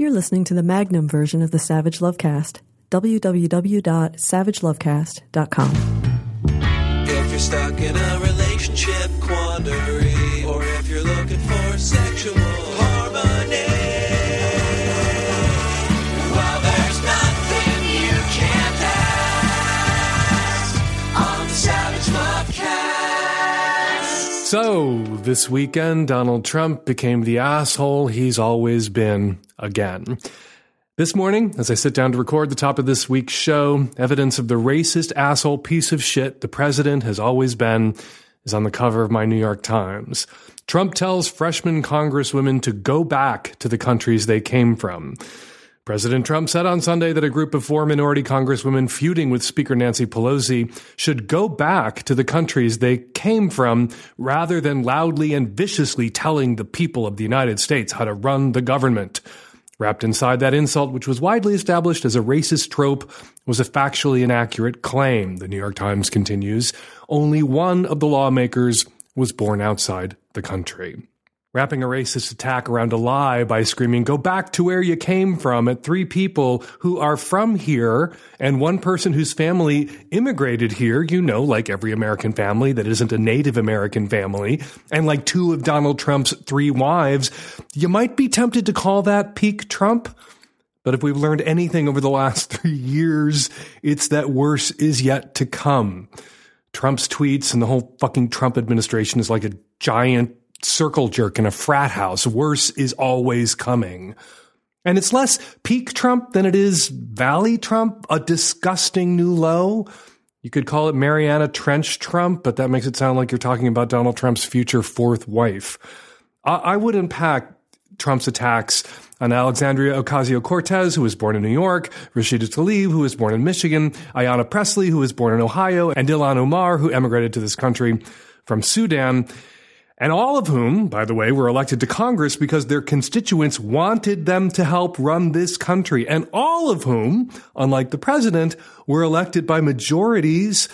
You're listening to the Magnum version of the Savage Lovecast. www.savagelovecast.com. If you're stuck in a relationship quandary, this weekend, Donald Trump became the asshole he's always been again. This morning, as I sit down to record the top of this week's show, evidence of the racist asshole piece of shit the president has always been is on the cover of my New York Times. Trump tells freshman congresswomen to go back to the countries they came from. President Trump said on Sunday that a group of four minority congresswomen feuding with Speaker Nancy Pelosi should go back to the countries they came from rather than loudly and viciously telling the people of the United States how to run the government. Wrapped inside that insult, which was widely established as a racist trope, was a factually inaccurate claim, the New York Times continues. Only one of the lawmakers was born outside the country. Wrapping a racist attack around a lie by screaming, go back to where you came from at three people who are from here and one person whose family immigrated here, you know, like every American family that isn't a Native American family, and like two of Donald Trump's three wives, you might be tempted to call that peak Trump. But if we've learned anything over the last three years, it's that worse is yet to come. Trump's tweets and the whole fucking Trump administration is like a giant circle jerk in a frat house. Worse is always coming. And it's less peak Trump than it is Valley Trump, a disgusting new low. You could call it Mariana Trench Trump, but that makes it sound like you're talking about Donald Trump's future fourth wife. I, I would unpack Trump's attacks on Alexandria Ocasio Cortez, who was born in New York, Rashida Tlaib, who was born in Michigan, Ayanna Pressley, who was born in Ohio, and Ilhan Omar, who emigrated to this country from Sudan and all of whom, by the way, were elected to Congress because their constituents wanted them to help run this country, and all of whom, unlike the president, were elected by majorities.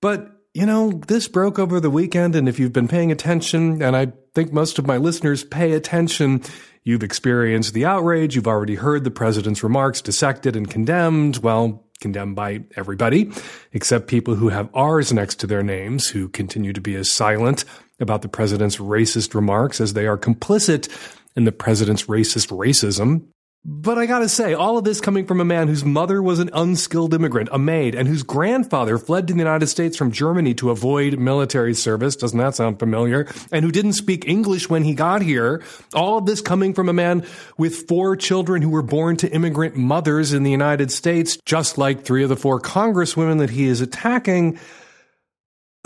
But, you know, this broke over the weekend, and if you've been paying attention, and I think most of my listeners pay attention, you've experienced the outrage, you've already heard the president's remarks dissected and condemned. Well, condemned by everybody, except people who have R's next to their names, who continue to be as silent about the president's racist remarks as they are complicit in the president's racist racism. But I gotta say, all of this coming from a man whose mother was an unskilled immigrant, a maid, and whose grandfather fled to the United States from Germany to avoid military service. Doesn't that sound familiar? And who didn't speak English when he got here. All of this coming from a man with four children who were born to immigrant mothers in the United States, just like three of the four congresswomen that he is attacking.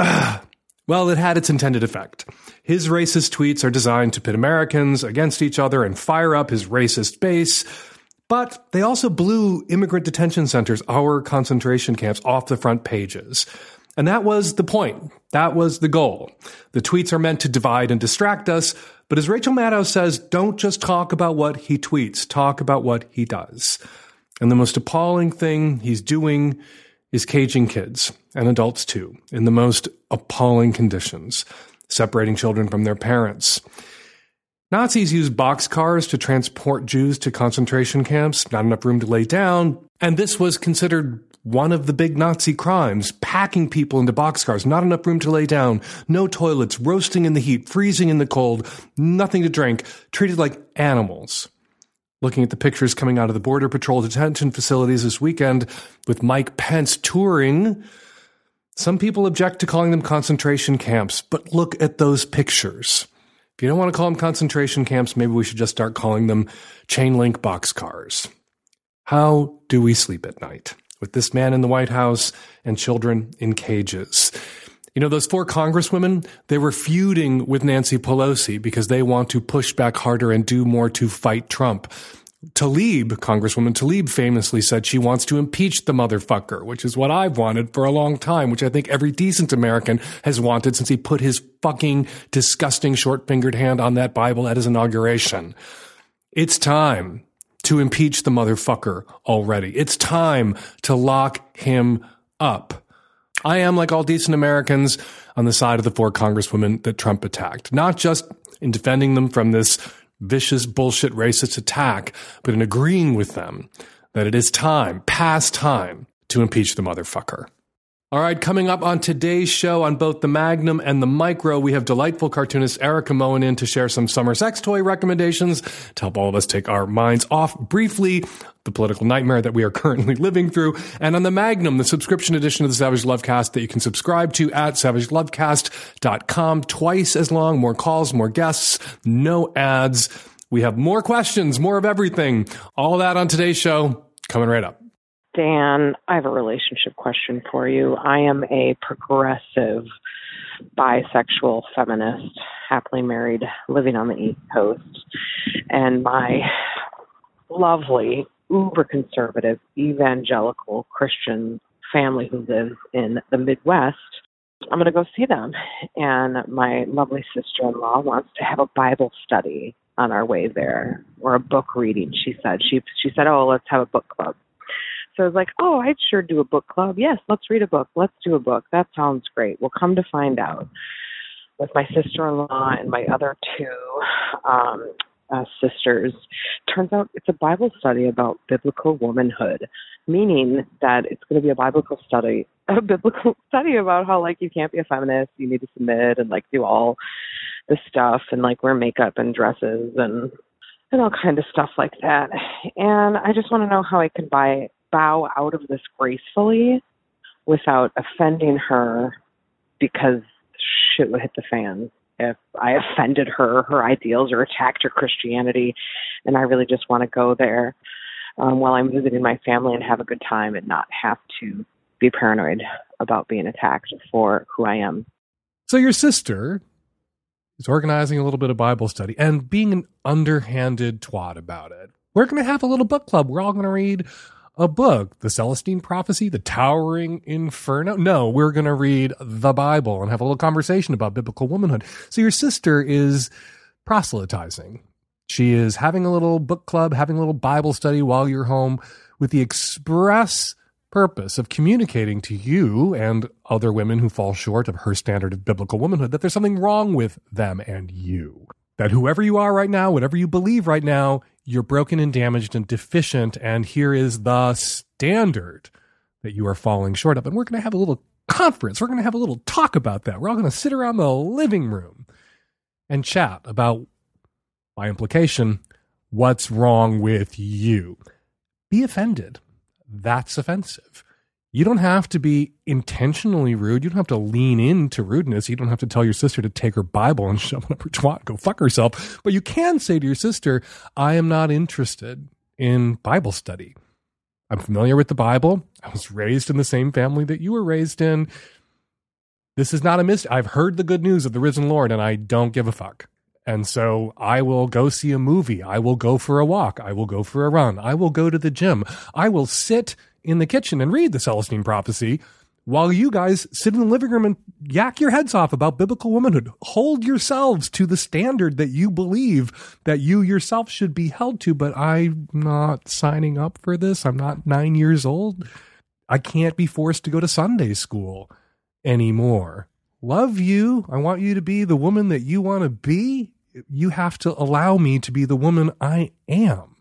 Ah, Well, it had its intended effect. His racist tweets are designed to pit Americans against each other and fire up his racist base. But they also blew immigrant detention centers, our concentration camps, off the front pages. And that was the point. That was the goal. The tweets are meant to divide and distract us. But as Rachel Maddow says, don't just talk about what he tweets, talk about what he does. And the most appalling thing he's doing is caging kids and adults too in the most appalling conditions, separating children from their parents. Nazis used boxcars to transport Jews to concentration camps, not enough room to lay down, and this was considered one of the big Nazi crimes, packing people into boxcars, not enough room to lay down, no toilets, roasting in the heat, freezing in the cold, nothing to drink, treated like animals looking at the pictures coming out of the Border Patrol detention facilities this weekend with Mike Pence touring. Some people object to calling them concentration camps, but look at those pictures. If you don't want to call them concentration camps, maybe we should just start calling them chain link boxcars. How do we sleep at night with this man in the White House and children in cages? You know, those four congresswomen, they were feuding with Nancy Pelosi because they want to push back harder and do more to fight Trump. Tlaib, Congresswoman Tlaib famously said she wants to impeach the motherfucker, which is what I've wanted for a long time, which I think every decent American has wanted since he put his fucking disgusting short fingered hand on that Bible at his inauguration. It's time to impeach the motherfucker already. It's time to lock him up. I am, like all decent Americans, on the side of the four congresswomen that Trump attacked, not just in defending them from this vicious bullshit racist attack, but in agreeing with them that it is time, past time, to impeach the motherfucker. All right, coming up on today's show on both the Magnum and the Micro, we have delightful cartoonist Erika Moen in to share some summer sex toy recommendations to help all of us take our minds off briefly the political nightmare that we are currently living through. And on the Magnum, the subscription edition of the Savage Lovecast that you can subscribe to at savagelovecast.com. Twice as long, more calls, more guests, no ads. We have more questions, more of everything. All that on today's show coming right up. Dan, I have a relationship question for you. I am a progressive bisexual feminist, happily married, living on the East Coast. And my lovely, uber conservative, evangelical Christian family who lives in the Midwest, I'm going to go see them. And my lovely sister in law wants to have a Bible study on our way there or a book reading, she said. She, she said, Oh, let's have a book club. So I was like, oh, I'd sure do a book club. Yes, let's read a book. Let's do a book. That sounds great. We'll come to find out with my sister in law and my other two um, uh, sisters. Turns out it's a Bible study about biblical womanhood, meaning that it's going to be a biblical study, a biblical study about how like you can't be a feminist, you need to submit and like do all the stuff and like wear makeup and dresses and and all kind of stuff like that. And I just want to know how I can buy bow out of this gracefully without offending her because shit would hit the fan if I offended her, her ideals, or attacked her Christianity. And I really just want to go there um, while I'm visiting my family and have a good time and not have to be paranoid about being attacked for who I am. So, your sister is organizing a little bit of Bible study and being an underhanded twat about it. We're going to have a little book club. We're all going to read a book, the Celestine Prophecy, the Towering Inferno. No, we're going to read the Bible and have a little conversation about biblical womanhood. So your sister is proselytizing. She is having a little book club, having a little Bible study while you're home with the express purpose of communicating to you and other women who fall short of her standard of biblical womanhood that there's something wrong with them and you. That whoever you are right now, whatever you believe right now, you're broken and damaged and deficient, and here is the standard that you are falling short of. And we're going to have a little conference. We're going to have a little talk about that. We're all going to sit around the living room and chat about, by implication, what's wrong with you. Be offended. That's offensive. You don't have to be intentionally rude. You don't have to lean into rudeness. You don't have to tell your sister to take her Bible and shove it up her twat go fuck herself. But you can say to your sister, I am not interested in Bible study. I'm familiar with the Bible. I was raised in the same family that you were raised in. This is not a mystery. I've heard the good news of the risen Lord and I don't give a fuck. And so I will go see a movie. I will go for a walk. I will go for a run. I will go to the gym. I will sit in the kitchen and read the Celestine prophecy while you guys sit in the living room and yak your heads off about biblical womanhood. Hold yourselves to the standard that you believe that you yourself should be held to. But I'm not signing up for this. I'm not nine years old. I can't be forced to go to Sunday school anymore. Love you. I want you to be the woman that you want to be. You have to allow me to be the woman I am.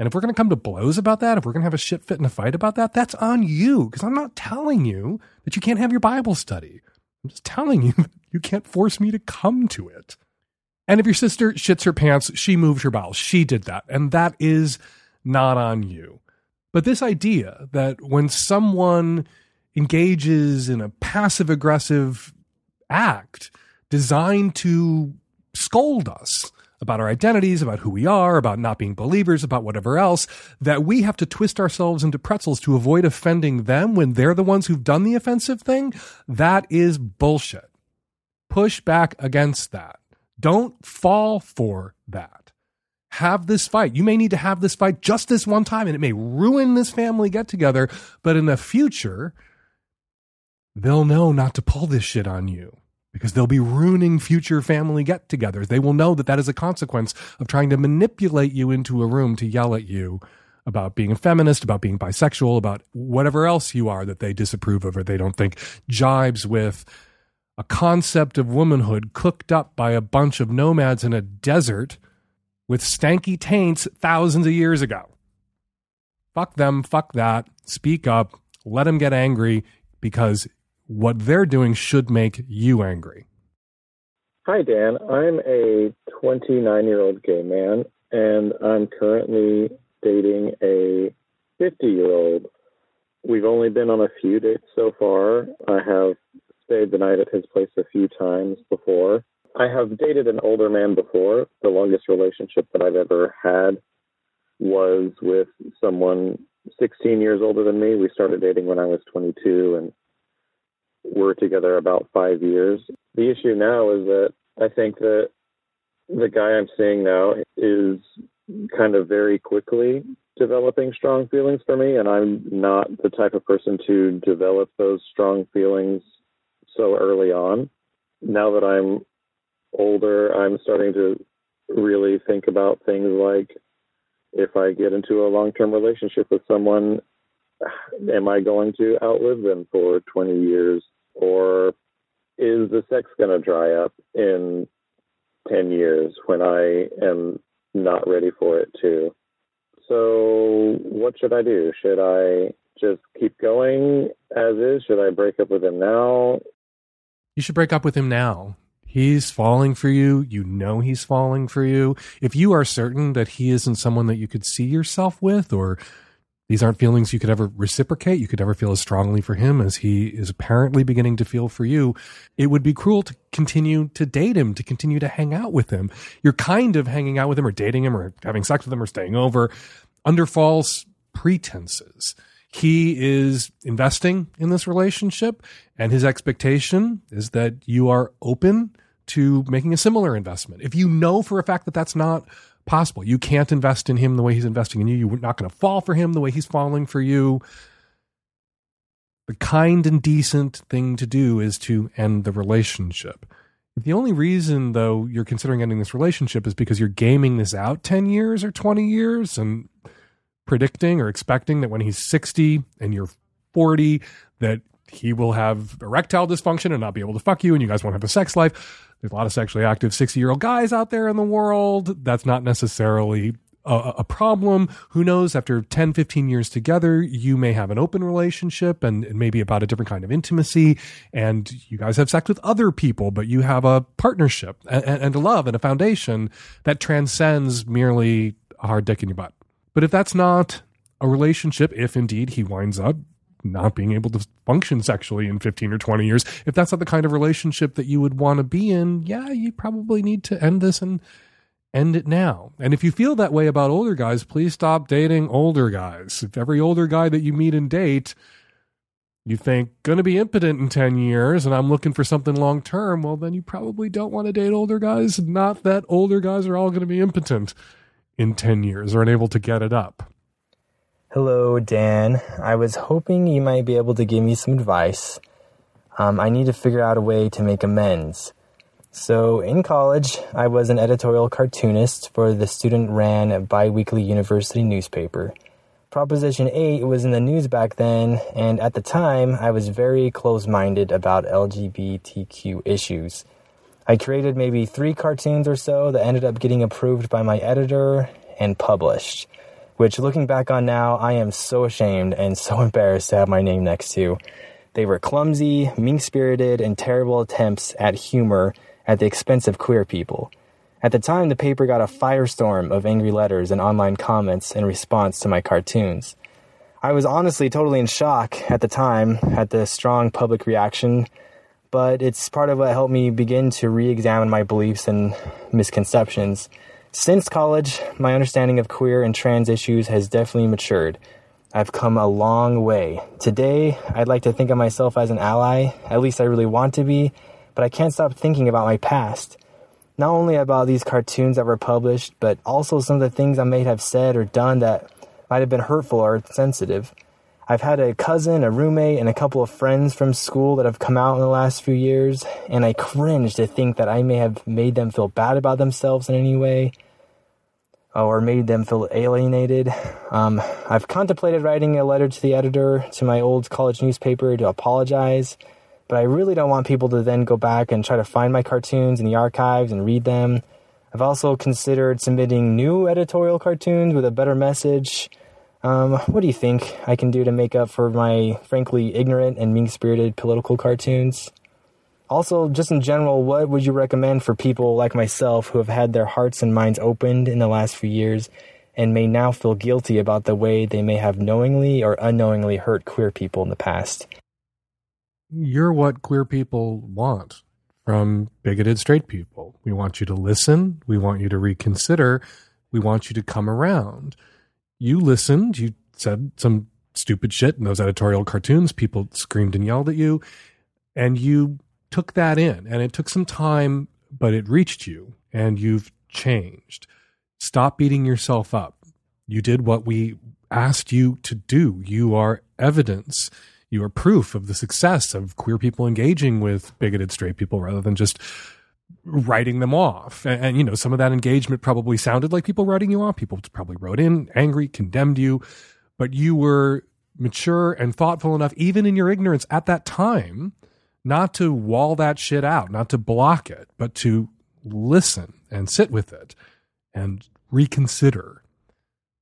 And if we're going to come to blows about that, if we're going to have a shit fit and a fight about that, that's on you. Because I'm not telling you that you can't have your Bible study. I'm just telling you you can't force me to come to it. And if your sister shits her pants, she moves her bowels. She did that. And that is not on you. But this idea that when someone engages in a passive aggressive act designed to scold us, about our identities, about who we are, about not being believers, about whatever else, that we have to twist ourselves into pretzels to avoid offending them when they're the ones who've done the offensive thing, that is bullshit. Push back against that. Don't fall for that. Have this fight. You may need to have this fight just this one time, and it may ruin this family get together, but in the future, they'll know not to pull this shit on you because they'll be ruining future family get togethers. They will know that that is a consequence of trying to manipulate you into a room to yell at you about being a feminist, about being bisexual, about whatever else you are that they disapprove of or they don't think jibes with a concept of womanhood cooked up by a bunch of nomads in a desert with stanky taints thousands of years ago. Fuck them, fuck that. Speak up, let them get angry because what they're doing should make you angry. Hi, Dan. I'm a 29 year old gay man, and I'm currently dating a 50 year old. We've only been on a few dates so far. I have stayed the night at his place a few times before. I have dated an older man before. The longest relationship that I've ever had was with someone 16 years older than me. We started dating when I was 22 and we're together about five years. The issue now is that I think that the guy I'm seeing now is kind of very quickly developing strong feelings for me, and I'm not the type of person to develop those strong feelings so early on. Now that I'm older, I'm starting to really think about things like if I get into a long term relationship with someone, am I going to outlive them for 20 years? Or is the sex going to dry up in 10 years when I am not ready for it to? So, what should I do? Should I just keep going as is? Should I break up with him now? You should break up with him now. He's falling for you. You know he's falling for you. If you are certain that he isn't someone that you could see yourself with, or these aren't feelings you could ever reciprocate, you could ever feel as strongly for him as he is apparently beginning to feel for you, it would be cruel to continue to date him, to continue to hang out with him. You're kind of hanging out with him or dating him or having sex with him or staying over under false pretenses he is investing in this relationship and his expectation is that you are open to making a similar investment. If you know for a fact that that's not possible, you can't invest in him the way he's investing in you, you're not going to fall for him the way he's falling for you. The kind and decent thing to do is to end the relationship. The only reason, though, you're considering ending this relationship is because you're gaming this out 10 years or 20 years and predicting or expecting that when he's 60 and you're 40, that he will have erectile dysfunction and not be able to fuck you and you guys won't have a sex life. There's a lot of sexually active 60 year old guys out there in the world. That's not necessarily a, a, problem. Who knows? After 10, 15 years together, you may have an open relationship and, and maybe about a different kind of intimacy. And you guys have sex with other people, but you have a partnership and, and a love and a foundation that transcends merely a hard dick in your butt. But if that's not a relationship, if indeed he winds up not being able to function sexually in 15 or 20 years, if that's not the kind of relationship that you would want to be in, yeah, you probably need to end this and end it now. And if you feel that way about older guys, please stop dating older guys. If every older guy that you meet and date, you think going to be impotent in 10 years and I'm looking for something long term, well, then you probably don't want to date older guys. Not that older guys are all going to be impotent in 10 years or unable to get it up. Hello, Dan. I was hoping you might be able to give me some advice. Um, I need to figure out a way to make amends. So, in college, I was an editorial cartoonist for the student ran bi weekly university newspaper. Proposition 8 was in the news back then, and at the time, I was very close minded about LGBTQ issues. I created maybe three cartoons or so that ended up getting approved by my editor and published, which looking back on now, I am so ashamed and so embarrassed to have my name next to. They were clumsy, mean spirited, and terrible attempts at humor at the expense of queer people. At the time, the paper got a firestorm of angry letters and online comments in response to my cartoons. I was honestly totally in shock at the time at the strong public reaction but it's part of what helped me begin to re examine my beliefs and misconceptions. Since college, my understanding of queer and trans issues has definitely matured. I've come a long way. Today, I'd like to think of myself as an ally, at least I really want to be, but I can't stop thinking about my past. Not only about these cartoons that were published, but also some of the things I may have said or done that might have been hurtful or sensitive. I've had a cousin, a roommate, and a couple of friends from school that have come out in the last few years, and I cringe to think that I may have made them feel bad about themselves in any way or made them feel alienated. Um, I've contemplated writing a letter to the editor to my old college newspaper to apologize, but I really don't want people to then go back and try to find my cartoons in the archives and read them. I've also considered submitting new editorial cartoons with a better message. Um, what do you think I can do to make up for my frankly ignorant and mean spirited political cartoons? Also, just in general, what would you recommend for people like myself who have had their hearts and minds opened in the last few years and may now feel guilty about the way they may have knowingly or unknowingly hurt queer people in the past? You're what queer people want from bigoted straight people. We want you to listen. We want you to reconsider. We want you to come around. You listened. You said some stupid shit in those editorial cartoons. People screamed and yelled at you. And you took that in. And it took some time, but it reached you. And you've changed. Stop beating yourself up. You did what we asked you to do. You are evidence you are proof of the success of queer people engaging with bigoted straight people rather than just writing them off. And, and, you know, some of that engagement probably sounded like people writing you off. People probably wrote in angry, condemned you, but you were mature and thoughtful enough, even in your ignorance at that time, not to wall that shit out, not to block it, but to listen and sit with it and reconsider.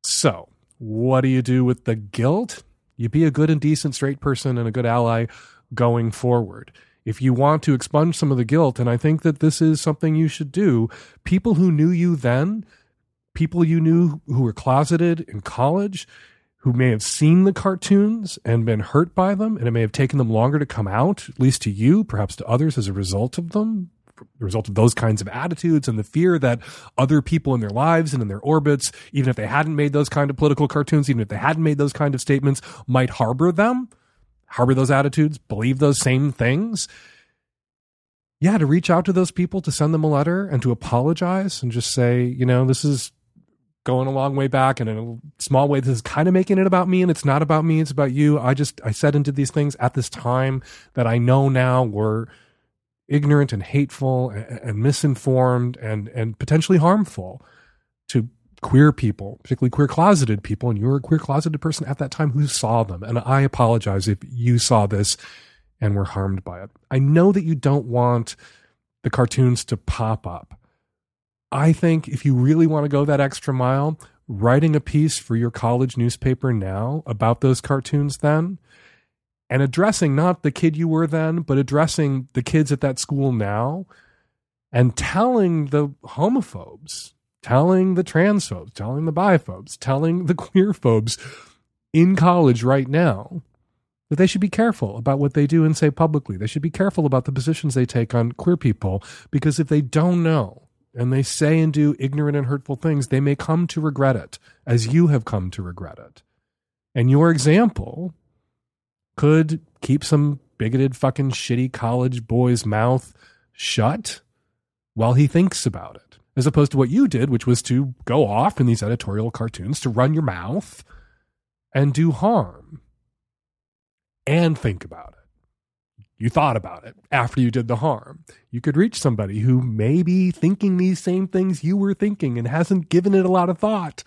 So, what do you do with the guilt? You be a good and decent straight person and a good ally going forward. If you want to expunge some of the guilt, and I think that this is something you should do, people who knew you then, people you knew who were closeted in college, who may have seen the cartoons and been hurt by them, and it may have taken them longer to come out, at least to you, perhaps to others as a result of them, the result of those kinds of attitudes and the fear that other people in their lives and in their orbits, even if they hadn't made those kind of political cartoons, even if they hadn't made those kind of statements, might harbor them, harbor those attitudes, believe those same things. Yeah, to reach out to those people, to send them a letter and to apologize and just say, you know, this is going a long way back and in a small way. This is kind of making it about me and it's not about me. It's about you. I just i said into these things at this time that i know now were ignorant and hateful and, and misinformed and and potentially harmful to queer people, particularly queer closeted people, and you were a queer closeted person at that time who saw them. And I apologize if you saw this and were harmed by it. I know that you don't want the cartoons to pop up. I think if you really want to go that extra mile, writing a piece for your college newspaper now about those cartoons then and addressing not the kid you were then, but addressing the kids at that school now and telling the homophobes, telling the transphobes, telling the biphobes, telling the queerphobes in college right now that they should be careful about what they do and say publicly. They should be careful about the positions they take on queer people because if they don't know and they say and do ignorant and hurtful things, they may come to regret it as you have come to regret it. And your example could keep some bigoted fucking shitty college boy's mouth shut while he thinks about it, as opposed to what you did, which was to go off in these editorial cartoons to run your mouth and do harm and think about it. You thought about it after you did the harm. You could reach somebody who may be thinking these same things you were thinking and hasn't given it a lot of thought.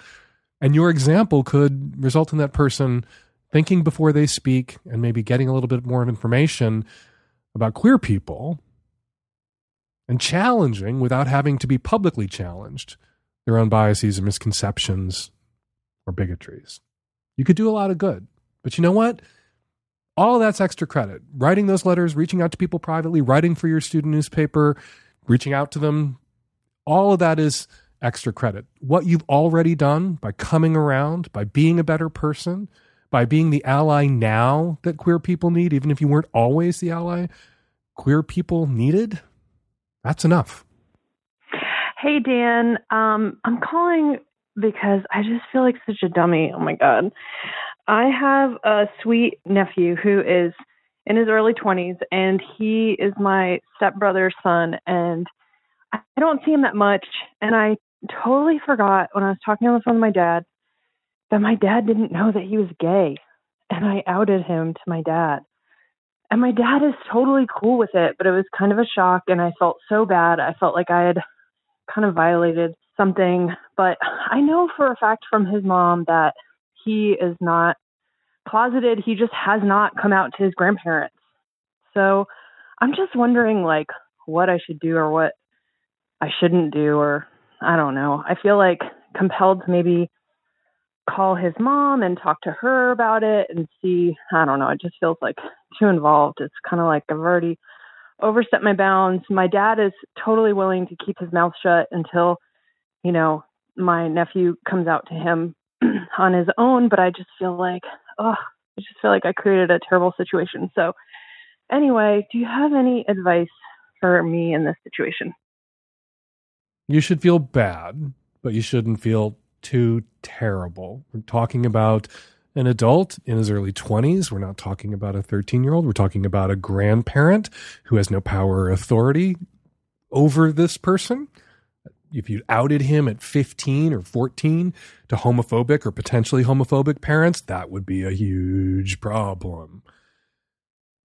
And your example could result in that person thinking before they speak and maybe getting a little bit more information about queer people and challenging without having to be publicly challenged their own biases or misconceptions or bigotries. You could do a lot of good. But you know what? All that's extra credit. Writing those letters, reaching out to people privately, writing for your student newspaper, reaching out to them, all of that is extra credit. What you've already done by coming around, by being a better person, by being the ally now that queer people need, even if you weren't always the ally queer people needed, that's enough. Hey, Dan. Um, I'm calling because I just feel like such a dummy. Oh my God. I have a sweet nephew who is in his early 20s, and he is my stepbrother's son. And I don't see him that much. And I totally forgot when I was talking on the phone with my dad that my dad didn't know that he was gay. And I outed him to my dad. And my dad is totally cool with it, but it was kind of a shock. And I felt so bad. I felt like I had kind of violated something. But I know for a fact from his mom that he is not closeted. He just has not come out to his grandparents. So I'm just wondering, like, what I should do or what I shouldn't do, or I don't know. I feel like compelled to maybe call his mom and talk to her about it and see. I don't know. It just feels like too involved. It's kind of like I've already overstepped my bounds. My dad is totally willing to keep his mouth shut until, you know, my nephew comes out to him on his own. But I just feel like, oh, I just feel like I created a terrible situation. So, anyway, do you have any advice for me in this situation? You should feel bad, but you shouldn't feel too terrible. We're talking about an adult in his early 20s. We're not talking about a 13 year old. We're talking about a grandparent who has no power or authority over this person. If you outed him at 15 or 14 to homophobic or potentially homophobic parents, that would be a huge problem.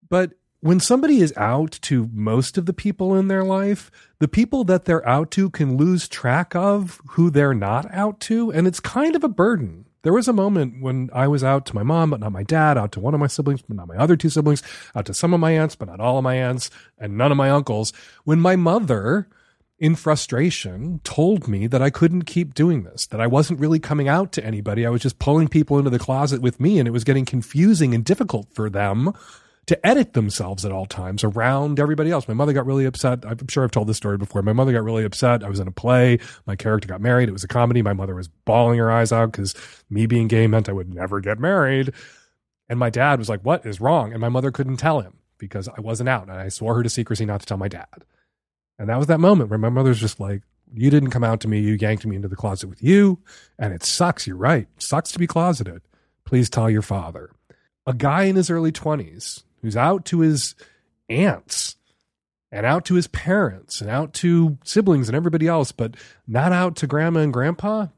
But when somebody is out to most of the people in their life, the people that they're out to can lose track of who they're not out to. And it's kind of a burden. There was a moment when I was out to my mom, but not my dad, out to one of my siblings, but not my other two siblings, out to some of my aunts, but not all of my aunts, and none of my uncles, when my mother, in frustration, told me that I couldn't keep doing this, that I wasn't really coming out to anybody. I was just pulling people into the closet with me, and it was getting confusing and difficult for them to edit themselves at all times around everybody else. My mother got really upset. I'm sure I've told this story before. My mother got really upset. I was in a play. My character got married. It was a comedy. My mother was bawling her eyes out because me being gay meant I would never get married. And my dad was like, What is wrong? And my mother couldn't tell him because I wasn't out. And I swore her to secrecy not to tell my dad. And that was that moment where my mother's just like, You didn't come out to me. You yanked me into the closet with you. And it sucks. You're right. It sucks to be closeted. Please tell your father. A guy in his early 20s who's out to his aunts and out to his parents and out to siblings and everybody else, but not out to grandma and grandpa,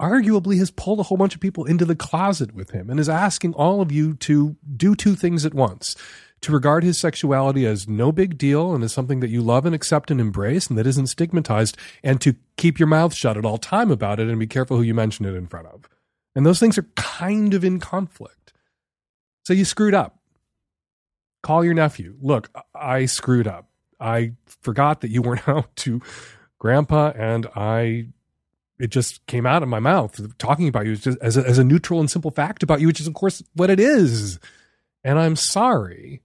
arguably has pulled a whole bunch of people into the closet with him and is asking all of you to do two things at once to regard his sexuality as no big deal and as something that you love and accept and embrace and that isn't stigmatized, and to keep your mouth shut at all time about it and be careful who you mention it in front of. And those things are kind of in conflict. So you screwed up. Call your nephew. Look, I screwed up. I forgot that you weren't out to grandpa and I it just came out of my mouth talking about you just as a, as a neutral and simple fact about you, which is of course what it is. And I'm sorry.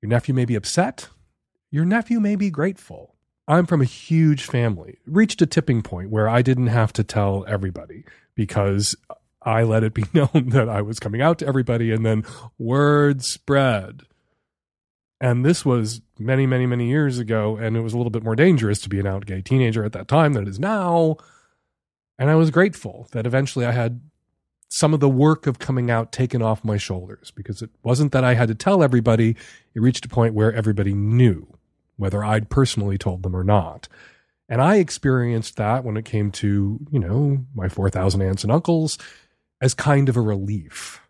Your nephew may be upset. Your nephew may be grateful. I'm from a huge family. Reached a tipping point where I didn't have to tell everybody because I let it be known that I was coming out to everybody, and then word spread. And this was many, many, many years ago, and it was a little bit more dangerous to be an out gay teenager at that time than it is now. And I was grateful that eventually I had some of the work of coming out taken off my shoulders because it wasn't that I had to tell everybody. It reached a point where everybody knew, whether I'd personally told them or not. And I experienced that when it came to, you know, my 4,000 aunts and uncles as kind of a relief.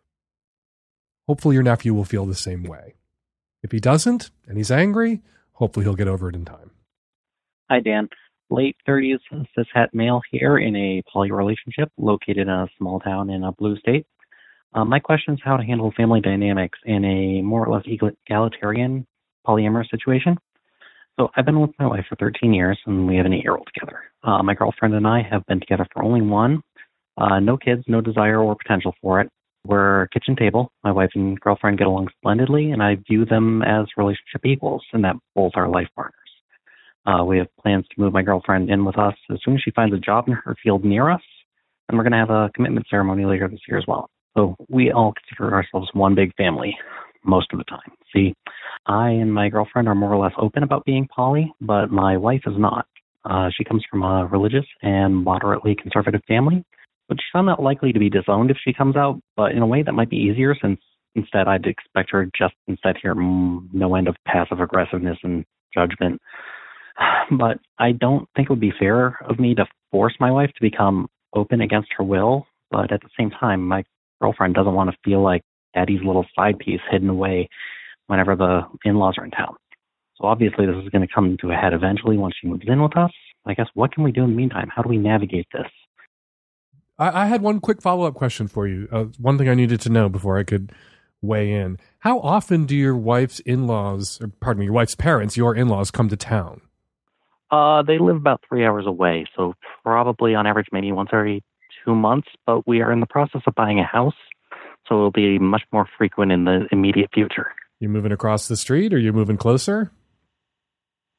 Hopefully, your nephew will feel the same way. If he doesn't and he's angry, hopefully he'll get over it in time. Hi, Dan late 30s cishet male here in a poly relationship located in a small town in a blue state. Um, my question is how to handle family dynamics in a more or less egalitarian polyamorous situation. So I've been with my wife for 13 years, and we have an eight-year-old together. Uh, my girlfriend and I have been together for only one. Uh, no kids, no desire or potential for it. We're kitchen table. My wife and girlfriend get along splendidly, and I view them as relationship equals, and that both are life partners. Uh, we have plans to move my girlfriend in with us as soon as she finds a job in her field near us, and we're going to have a commitment ceremony later this year as well. So we all consider ourselves one big family most of the time. See, I and my girlfriend are more or less open about being poly, but my wife is not. Uh, she comes from a religious and moderately conservative family, but she's not likely to be disowned if she comes out, but in a way that might be easier since instead I'd expect her just instead hear mm, no end of passive aggressiveness and judgment but I don't think it would be fair of me to force my wife to become open against her will. But at the same time, my girlfriend doesn't want to feel like daddy's little side piece hidden away whenever the in laws are in town. So obviously, this is going to come to a head eventually once she moves in with us. I guess what can we do in the meantime? How do we navigate this? I, I had one quick follow up question for you. Uh, one thing I needed to know before I could weigh in. How often do your wife's in laws, or pardon me, your wife's parents, your in laws, come to town? Uh, they live about three hours away, so probably on average maybe once every two months. But we are in the process of buying a house, so it'll be much more frequent in the immediate future. You moving across the street or you moving closer?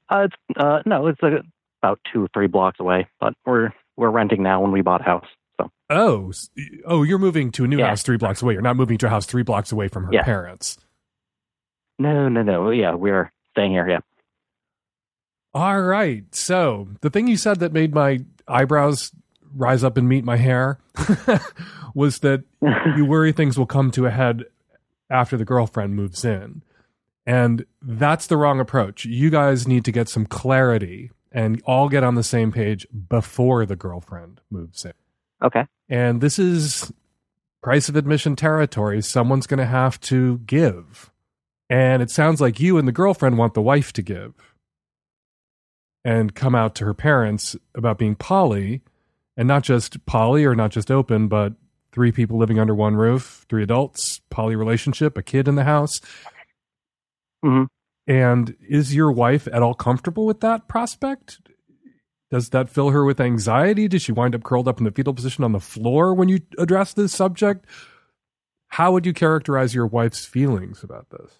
Uh, it's uh, no, it's uh, about two or three blocks away, but we're we're renting now when we bought a house. Oh, oh, you're moving to a new Yeah. house three blocks away. You're not moving to a house three blocks away from her Yeah. parents. no, no, no. Yeah, we're staying here. Yeah. All right. So the thing you said that made my eyebrows rise up and meet my hair was that you worry things will come to a head after the girlfriend moves in. And that's the wrong approach. You guys need to get some clarity and all get on the same page before the girlfriend moves in. Okay. And this is price of admission territory. Someone's going to have to give. And it sounds like you and the girlfriend want the wife to give and come out to her parents about being poly and not just poly or not just open, but three people living under one roof, three adults, poly relationship, a kid in the house. Mhm. And is your wife at all comfortable with that prospect? Does that fill her with anxiety? Does she wind up curled up in the fetal position on the floor when you address this subject? How would you characterize your wife's feelings about this?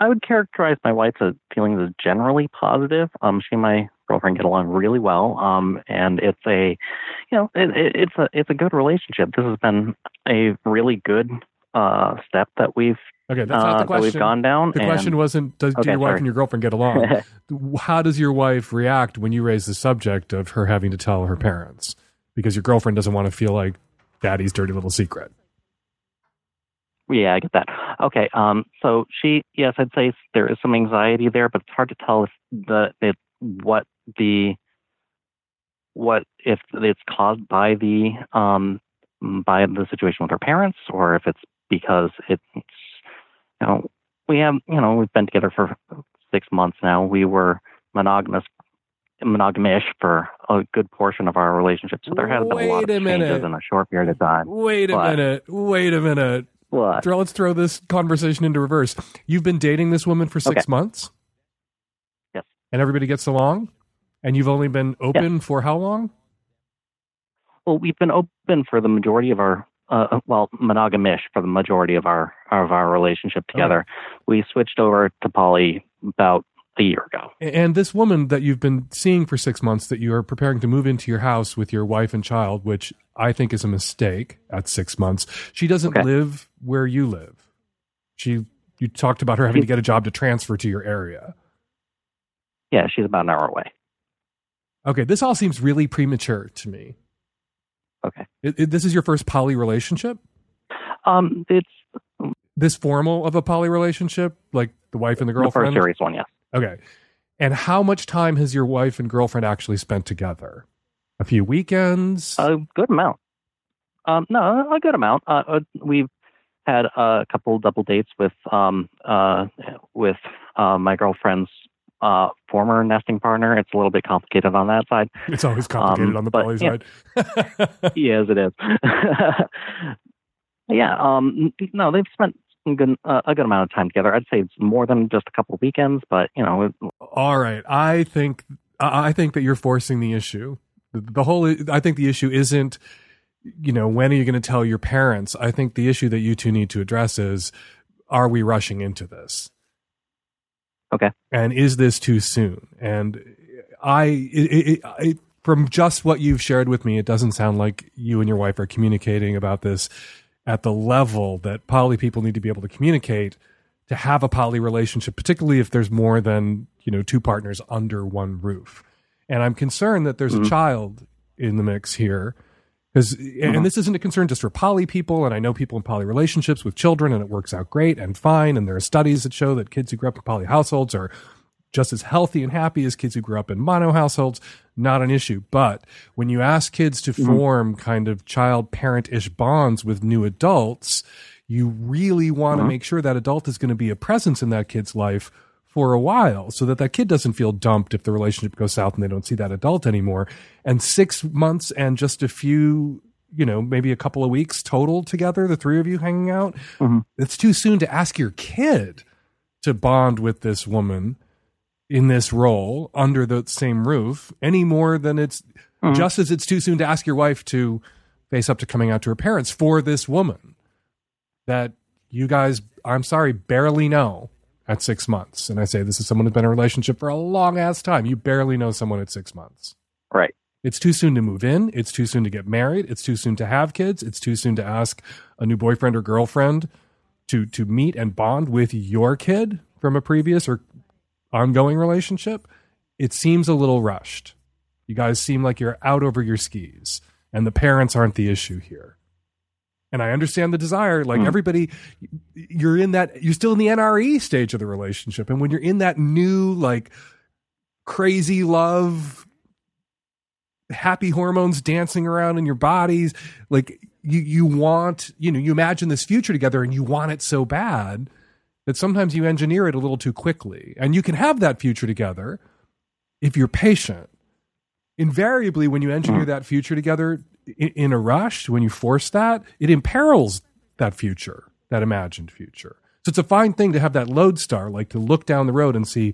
I would characterize my wife's uh, feelings as generally positive. Um, she and my girlfriend get along really well. Um, and it's a, you know, it, it, it's a it's a good relationship. This has been a really good uh step that we've Okay, that's not uh, the we've question. gone down. The and- question wasn't does do Okay, your wife sorry. and your girlfriend get along? How does your wife react when you raise the subject of her having to tell her parents? Because your girlfriend doesn't want to feel like daddy's dirty little secret. Yeah, I get that. Okay. Um. So she, yes, I'd say there is some anxiety there, but it's hard to tell if the it what the what if it's caused by the um by the situation with her parents, or if it's because it's you know we have you know we've been together for six months now. We were monogamous monogamish for a good portion of our relationship, so there has been a lot of a changes minute. in a short period of time. Wait a minute. Wait a minute. What? Throw- Let's throw this conversation into reverse. You've been dating this woman for six Okay. months? Yes. And everybody gets along? And you've only been open for how long? Well, we've been open for the majority of our, uh, well, monogamish for the majority of our of our relationship together. We switched over to poly about a year ago. And this woman that you've been seeing for six months that you are preparing to move into your house with your wife and child, which I think is a mistake at six months. She doesn't Okay. live where you live. She you talked about her having to get a job to transfer to your area. Yeah, she's about an hour away. Okay, this all seems really premature to me. It, it- this is your first poly relationship? Um, it's This formal of a poly relationship, like the wife and the the first serious one, yes. Okay. And how much time has your wife and girlfriend actually spent together? A few weekends? A good amount. Um, no, a good amount. Uh, uh, we've had a couple double dates with um uh with uh my girlfriend's uh former nesting partner. It's a little bit complicated on that side. it's always complicated um, on the poly yeah. side. yes, it is. yeah. Um. No, they've spent a good, uh, a good amount of time together. I'd say it's more than just a couple weekends, but you know, it, All right. I think I I think that you're forcing the issue. The, the whole I think the issue isn't you know when are you going to tell your parents? I think the issue that you two need to address is are we rushing into this? Okay. And is this too soon? And I it, it, it, from just what you've shared with me, it doesn't sound like you and your wife are communicating about this at the level that poly people need to be able to communicate to have a poly relationship, particularly if there's more than you know two partners under one roof. And I'm concerned that there's a mm-hmm. child in the mix here, because and uh-huh. this isn't a concern just for poly people. And I know people in poly relationships with children, and it works out great and fine. And there are studies that show that kids who grew up in poly households are just as healthy and happy as kids who grew up in mono households. Not an issue. But when you ask kids to mm-hmm. form kind of child parent ish bonds with new adults, you really want to uh-huh. make sure that adult is going to be a presence in that kid's life for a while so that that kid doesn't feel dumped if the relationship goes south and they don't see that adult anymore. And six months and just a few, you know, maybe a couple of weeks total together, the three of you hanging out, it's too soon to ask your kid to bond with this woman in this role under the same roof any more than it's Mhm. just as it's too soon to ask your wife to face up to coming out to her parents for this woman that you guys, I'm sorry, barely know at six months. And I say this is someone who's been in a relationship for a long ass time. You barely know someone at six months. Right. It's too soon to move in. It's too soon to get married. It's too soon to have kids. It's too soon to ask a new boyfriend or girlfriend to to meet and bond with your kid from a previous or ongoing relationship. It seems a little rushed. You guys seem like you're out over your skis, and the parents aren't the issue here. And I understand the desire. Like Hmm. everybody, you're in that, you're still in the NRE stage of the relationship. And when you're in that new, like, crazy love, happy hormones dancing around in your bodies, like, you, you want, you know, you imagine this future together and you want it so bad that sometimes you engineer it a little too quickly. And you can have that future together if you're patient. Invariably, when you engineer mm. that future together in, in a rush, when you force that, it imperils that future, that imagined future. So it's a fine thing to have that lodestar, like to look down the road and see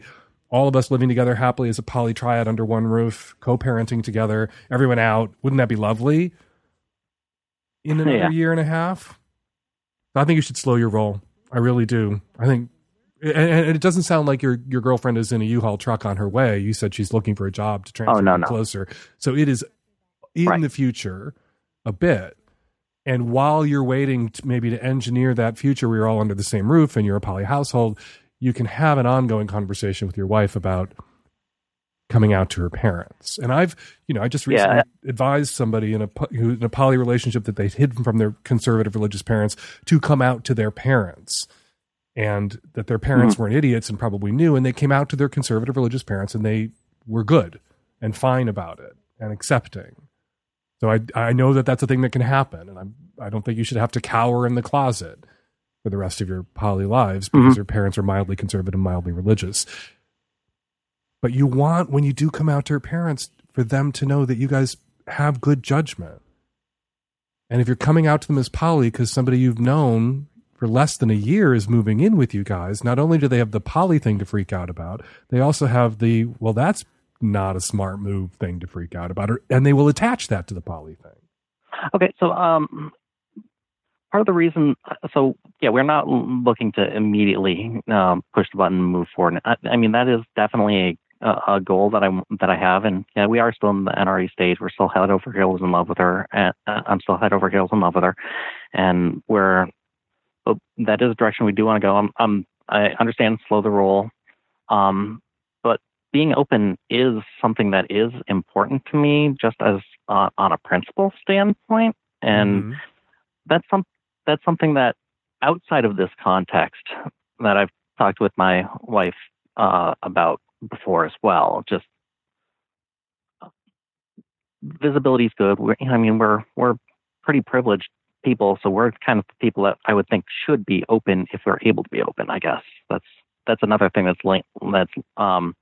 all of us living together happily as a poly triad under one roof, co-parenting together, everyone out. Wouldn't that be lovely? In another Yeah. year and a half, I think you should slow your roll. I really do. I think, and, and it doesn't sound like your your girlfriend is in a U-Haul truck on her way. You said she's looking for a job to transfer Oh, no, no. closer. So it is in Right. the future a bit. And while you're waiting to maybe to engineer that future where you're all under the same roof and you're a poly household, you can have an ongoing conversation with your wife about coming out to her parents. And I've, you know, I just recently Yeah. advised somebody in a who in a poly relationship that they hid from their conservative religious parents to come out to their parents. And that their parents weren't idiots and probably knew, and they came out to their conservative religious parents and they were good and fine about it and accepting. So I I know that that's a thing that can happen, and I'm I don't think you should have to cower in the closet for the rest of your poly lives because Mhm. your parents are mildly conservative, mildly religious. But you want when you do come out to your parents for them to know that you guys have good judgment. And if you're coming out to them as poly because somebody you've known for less than a year is moving in with you guys, not only do they have the poly thing to freak out about, they also have the well, that's not a smart move thing to freak out about, or, and they will attach that to the poly thing. Okay, so um, part of the reason, so yeah, we're not looking to immediately um, push the button and move forward. I, I mean, that is definitely a, a goal that I that I have, and yeah, we are still in the NRE stage. We're still head over heels in love with her, and uh, I'm still head over heels in love with her, and we're but that is a direction we do want to go. I'm, I'm I understand slow the roll, um, but being open is something that is important to me, just as uh, on a principle standpoint, and Mhm. that's some that's something that outside of this context that I've talked with my wife uh, about before as well. Just visibility is good. We're, I mean, we're we're pretty privileged people, so we're kind of people that I would think should be open if we're able to be open. I guess that's that's another thing that's that's um,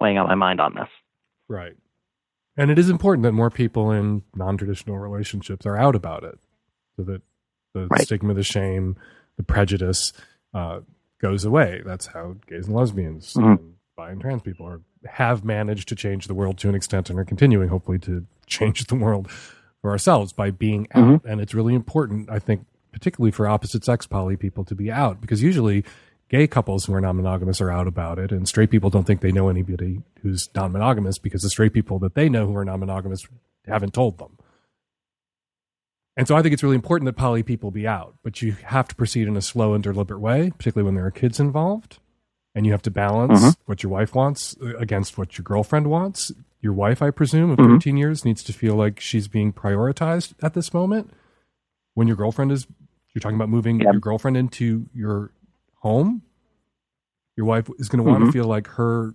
weighing on my mind on this. Right. And it is important that more people in non-traditional relationships are out about it, so that the Right. stigma, the shame, the prejudice uh, goes away. That's how gays and lesbians, Mhm. and bi and trans people are have managed to change the world to an extent, and are continuing, hopefully, to change the world for ourselves by being out. Mm-hmm. And it's really important, I think, particularly for opposite sex poly people to be out, because usually gay couples who are non-monogamous are out about it and straight people don't think they know anybody who's non-monogamous because the straight people that they know who are non-monogamous haven't told them. And so i think it's really important that poly people be out but you have to proceed in a slow and deliberate way particularly when there are kids involved and you have to balance Mhm. what your wife wants uh, against what your girlfriend wants your wife i presume of Mhm. 13 years needs to feel like she's being prioritized at this moment when your girlfriend is you're talking about moving Yeah. your girlfriend into your home your wife is going to want to Mhm. feel like her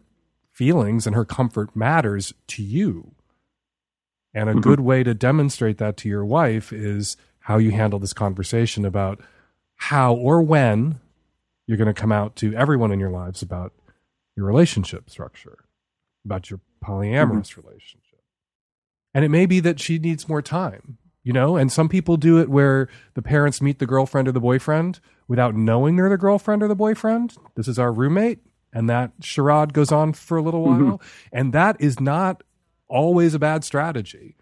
feelings and her comfort matters to you and a Mhm. good way to demonstrate that to your wife is how you handle this conversation about how or when you're going to come out to everyone in your lives about your relationship structure, about your polyamorous relationship. And it may be that she needs more time, you know, and some people do it where the parents meet the girlfriend or the boyfriend without knowing they're the girlfriend or the boyfriend. This is our roommate. And that charade goes on for a little while. Mhm. And that is not always a bad strategy.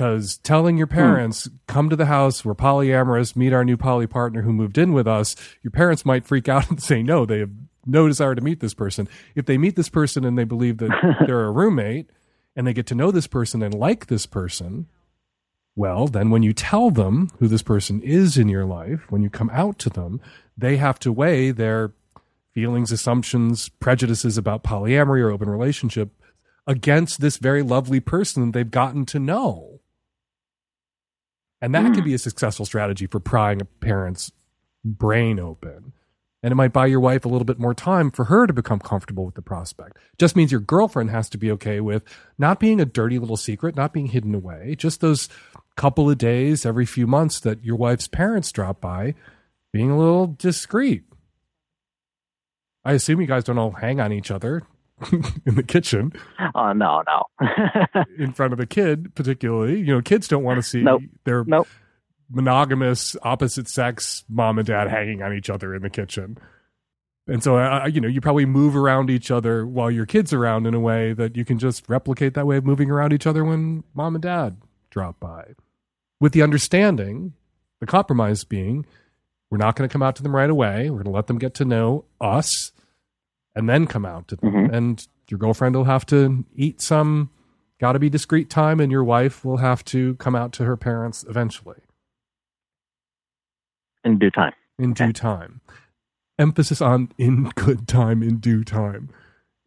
Because telling your hmm. parents, come to the house, we're polyamorous, meet our new poly partner who moved in with us, your parents might freak out and say no. They have no desire to meet this person. If they meet this person and they believe that they're a roommate and they get to know this person and like this person, well, then when you tell them who this person is in your life, when you come out to them, they have to weigh their feelings, assumptions, prejudices about polyamory or open relationship against this very lovely person they've gotten to know. And that could mm. be a successful strategy for prying a parent's brain open. And it might buy your wife a little bit more time for her to become comfortable with the prospect. Just means your girlfriend has to be okay with not being a dirty little secret, not being hidden away, just those couple of days every few months that your wife's parents drop by, being a little discreet. I assume you guys don't all hang on each other in the kitchen Oh no, no. in front of the kid, particularly. You know, kids don't want to see Nope. their Nope. monogamous opposite sex mom and dad hanging on each other in the kitchen. And so, uh, you know, you probably move around each other while your kids around in a way that you can just replicate that way of moving around each other when mom and dad drop by. With the understanding, the compromise being, we're not going to come out to them right away. We're going to let them get to know us and then come out to them. Mhm. And your girlfriend will have to eat some got to be discreet time, and your wife will have to come out to her parents eventually In due time. in due time. Emphasis on in good time, in due time.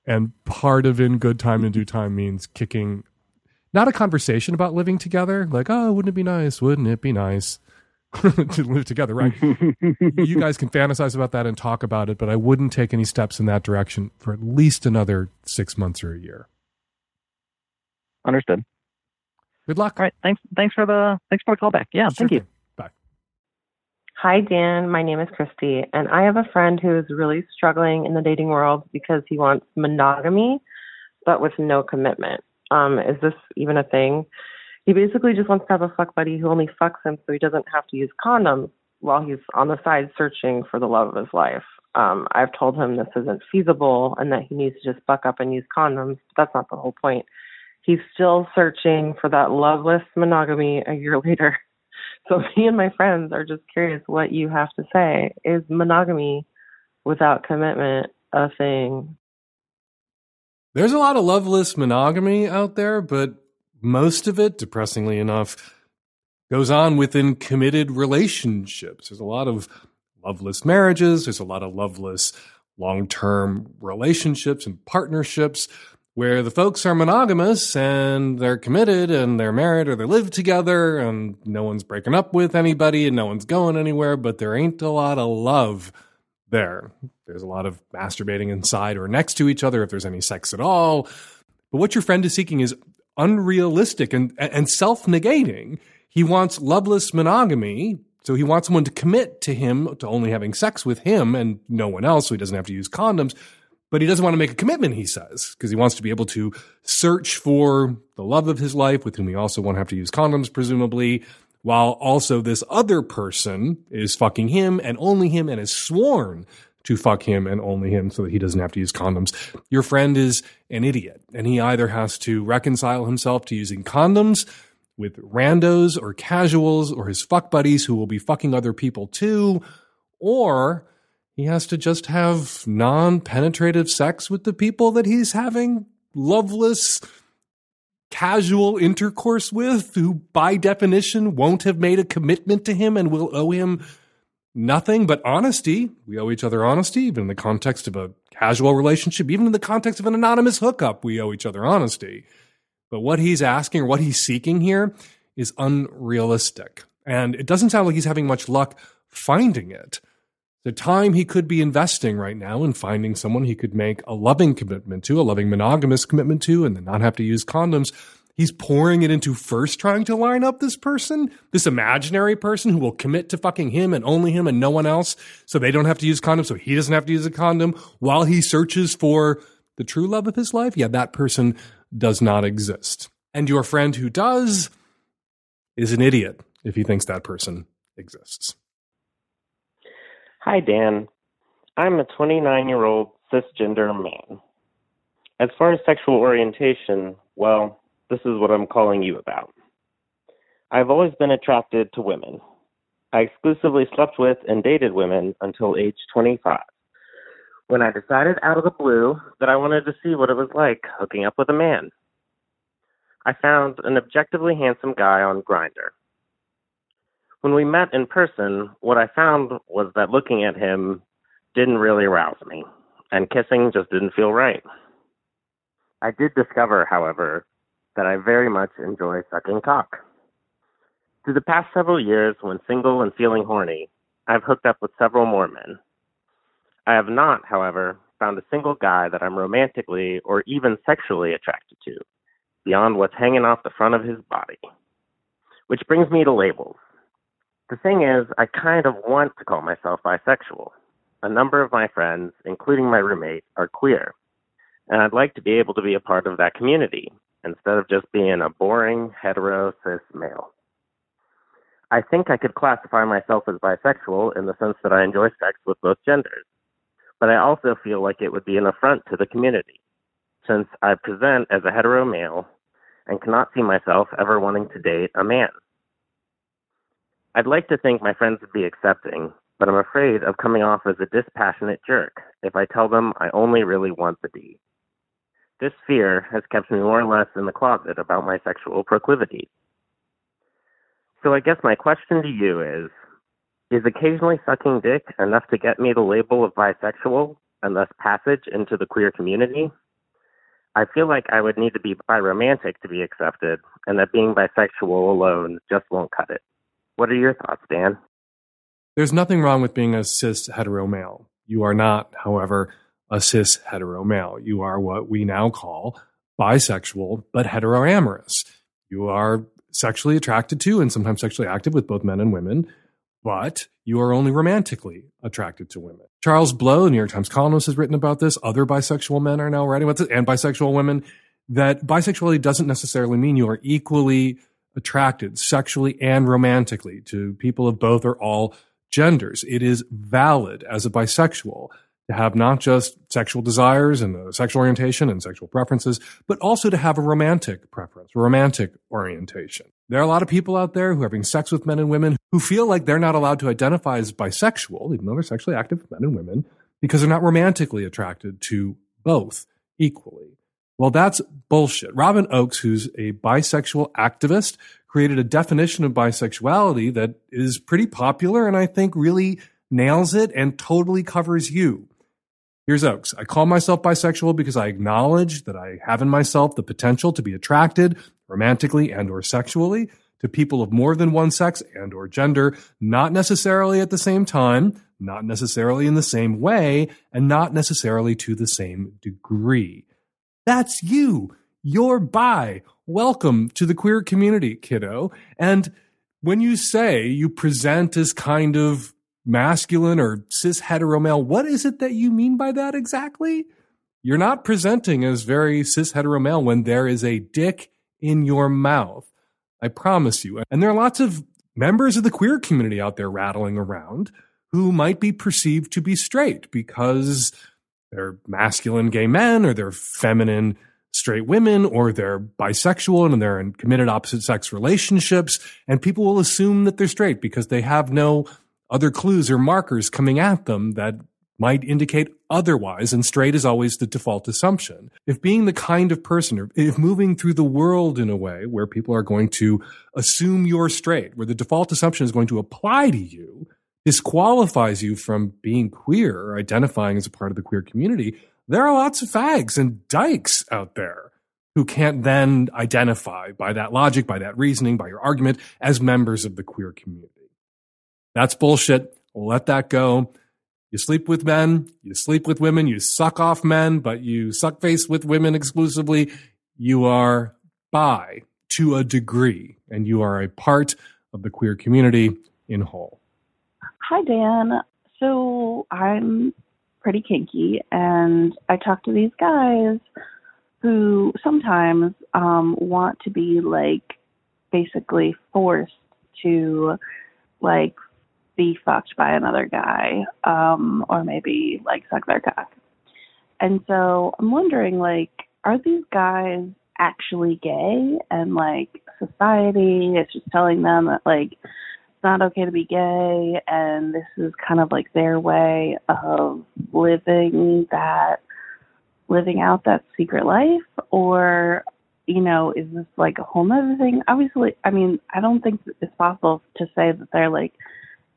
And part of in good time, in due time means kicking, not a conversation about living together, like, oh, wouldn't it be nice? Wouldn't it be nice to live together, right? you guys can fantasize about that and talk about it, but I wouldn't take any steps in that direction for at least another six months or a year. Understood. Good luck. All right. Thanks. Thanks for the thanks for the call back. Yeah. Sure thank you. thing. Bye. Hi, Dan. My name is Christy, and I have a friend who is really struggling in the dating world because he wants monogamy, but with no commitment. Um, is this even a thing? He basically just wants to have a fuck buddy who only fucks him so he doesn't have to use condoms while he's on the side searching for the love of his life. Um, I've told him this isn't feasible and that he needs to just buck up and use condoms, but that's not the whole point. He's still searching for that loveless monogamy a year later. So me and my friends are just curious what you have to say. Is monogamy without commitment a thing? There's a lot of loveless monogamy out there, but most of it, depressingly enough, goes on within committed relationships. There's a lot of loveless marriages, there's a lot of loveless long term relationships and partnerships where the folks are monogamous and they're committed and they're married or they live together and no one's breaking up with anybody and no one's going anywhere, but there ain't a lot of love there. There's a lot of masturbating inside or next to each other if there's any sex at all. But what your friend is seeking is unrealistic and, and self negating. He wants loveless monogamy. So he wants someone to commit to him, to only having sex with him and no one else, so he doesn't have to use condoms. But he doesn't want to make a commitment, he says, because he wants to be able to search for the love of his life, with whom he also won't have to use condoms, presumably, while also this other person is fucking him and only him and is sworn to fuck him and only him so that he doesn't have to use condoms. Your friend is an idiot, and he either has to reconcile himself to using condoms with randos or casuals or his fuck buddies who will be fucking other people too, or he has to just have non penetrative sex with the people that he's having loveless, casual intercourse with, who by definition won't have made a commitment to him and will owe him nothing but honesty. We owe each other honesty, even in the context of a casual relationship, even in the context of an anonymous hookup, we owe each other honesty. But what he's asking or what he's seeking here is unrealistic. And it doesn't sound like he's having much luck finding it. The time he could be investing right now in finding someone he could make a loving commitment to, a loving monogamous commitment to, and then not have to use condoms, he's pouring it into first trying to line up this person, this imaginary person who will commit to fucking him and only him and no one else, so they don't have to use condoms, so he doesn't have to use a condom while he searches for the true love of his life. Yeah, that person does not exist. And your friend who does is an idiot if he thinks that person exists. Hi, Dan. I'm a 29 year old cisgender man. As far as sexual orientation, well, this is what I'm calling you about. I've always been attracted to women. I exclusively slept with and dated women until age 25. When I decided out of the blue that I wanted to see what it was like hooking up with a man, I found an objectively handsome guy on Grindr. When we met in person, what I found was that looking at him didn't really arouse me, and kissing just didn't feel right. I did discover, however, that I very much enjoy sucking cock. Through the past several years, when single and feeling horny, I've hooked up with several more men. I have not, however, found a single guy that I'm romantically or even sexually attracted to, beyond what's hanging off the front of his body. Which brings me to labels. The thing is, I kind of want to call myself bisexual. A number of my friends, including my roommate, are queer, and I'd like to be able to be a part of that community instead of just being a boring hetero cis male. I think I could classify myself as bisexual in the sense that I enjoy sex with both genders, but I also feel like it would be an affront to the community, since I present as a hetero male and cannot see myself ever wanting to date a man. I'd like to think my friends would be accepting, but I'm afraid of coming off as a dispassionate jerk if I tell them I only really want the D. This fear has kept me more or less in the closet about my sexual proclivities. So I guess my question to you is Is occasionally sucking dick enough to get me the label of bisexual and thus passage into the queer community? I feel like I would need to be biromantic to be accepted, and that being bisexual alone just won't cut it. What are your thoughts, Dan? There's nothing wrong with being a cis hetero male. You are not, however, a cis hetero male. You are what we now call bisexual, but heteroamorous. You are sexually attracted to and sometimes sexually active with both men and women, but you are only romantically attracted to women. Charles Blow, New York Times columnist, has written about this. Other bisexual men are now writing about this, and bisexual women, that bisexuality doesn't necessarily mean you are equally attracted sexually and romantically to people of both or all genders. It is valid as a bisexual to have not just sexual desires and sexual orientation and sexual preferences, but also to have a romantic preference, a romantic orientation. There are a lot of people out there who are having sex with men and women who feel like they're not allowed to identify as bisexual, even though they're sexually active with men and women, because they're not romantically attracted to both equally. Well, that's bullshit. Robin Ochs, who's a bisexual activist, created a definition of bisexuality that is pretty popular and I think really nails it and totally covers you. Here's Ochs. I call myself bisexual because I acknowledge that I have in myself the potential to be attracted romantically and or sexually to people of more than one sex and or gender, not necessarily at the same time, not necessarily in the same way, and not necessarily to the same degree. That's you. You're bi. Welcome to the queer community, kiddo. And when you say you present as kind of masculine or cis hetero male. What is it that you mean by that exactly? You're not presenting as very cis hetero male when there is a dick in your mouth. I promise you. And there are lots of members of the queer community out there rattling around who might be perceived to be straight because they're masculine gay men or they're feminine straight women or they're bisexual and they're in committed opposite sex relationships. And people will assume that they're straight because they have no other clues or markers coming at them that might indicate otherwise, and straight is always the default assumption. If being the kind of person, or if moving through the world in a way where people are going to assume you're straight, where the default assumption is going to apply to you, disqualifies you from being queer or identifying as a part of the queer community, there are lots of fags and dykes out there who can't then identify by that logic, by that reasoning, by your argument as members of the queer community. That's bullshit. let that go. You sleep with men, you sleep with women, you suck off men, but you suck face with women exclusively. You are bi to a degree, and you are a part of the queer community in whole. Hi, Dan. So I'm pretty kinky, and I talk to these guys who sometimes um, want to be like basically forced to like be fucked by another guy, um, or maybe like suck their cock. And so I'm wondering, like, are these guys actually gay? And like, society is just telling them that like it's not okay to be gay, and this is kind of like their way of living that, living out that secret life, or you know, is this like a whole other thing? Obviously, I mean, I don't think it's possible to say that they're like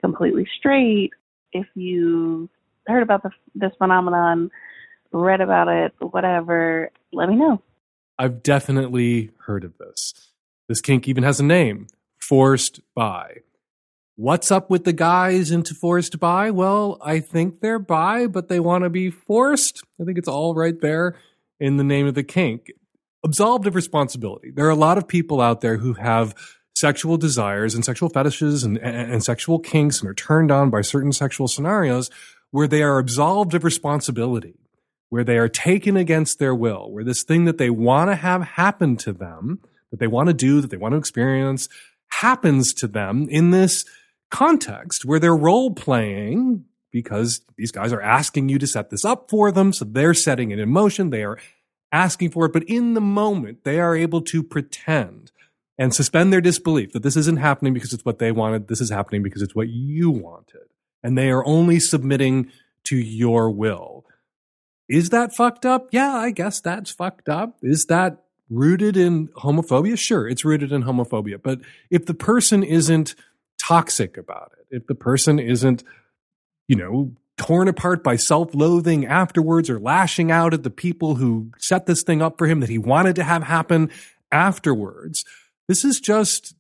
completely straight. If you heard about the, this phenomenon, read about it, whatever, let me know. I've definitely heard of this. This kink even has a name forced bi. What's up with the guys into forced bi? Well, I think they're bi, but they want to be forced. I think it's all right there in the name of the kink. Absolved of responsibility. There are a lot of people out there who have sexual desires and sexual fetishes and, and, and sexual kinks and are turned on by certain sexual scenarios where they are absolved of responsibility where they are taken against their will, where this thing that they want to have happen to them, that they want to do, that they want to experience, happens to them in this context where they're role playing because these guys are asking you to set this up for them. So they're setting it in motion. They are asking for it. But in the moment, they are able to pretend and suspend their disbelief that this isn't happening because it's what they wanted. This is happening because it's what you wanted. And they are only submitting to your will. Is that fucked up? Yeah, I guess that's fucked up. Is that rooted in homophobia? Sure, it's rooted in homophobia. But if the person isn't toxic about it, if the person isn't, you know, torn apart by self loathing afterwards or lashing out at the people who set this thing up for him that he wanted to have happen afterwards, this is just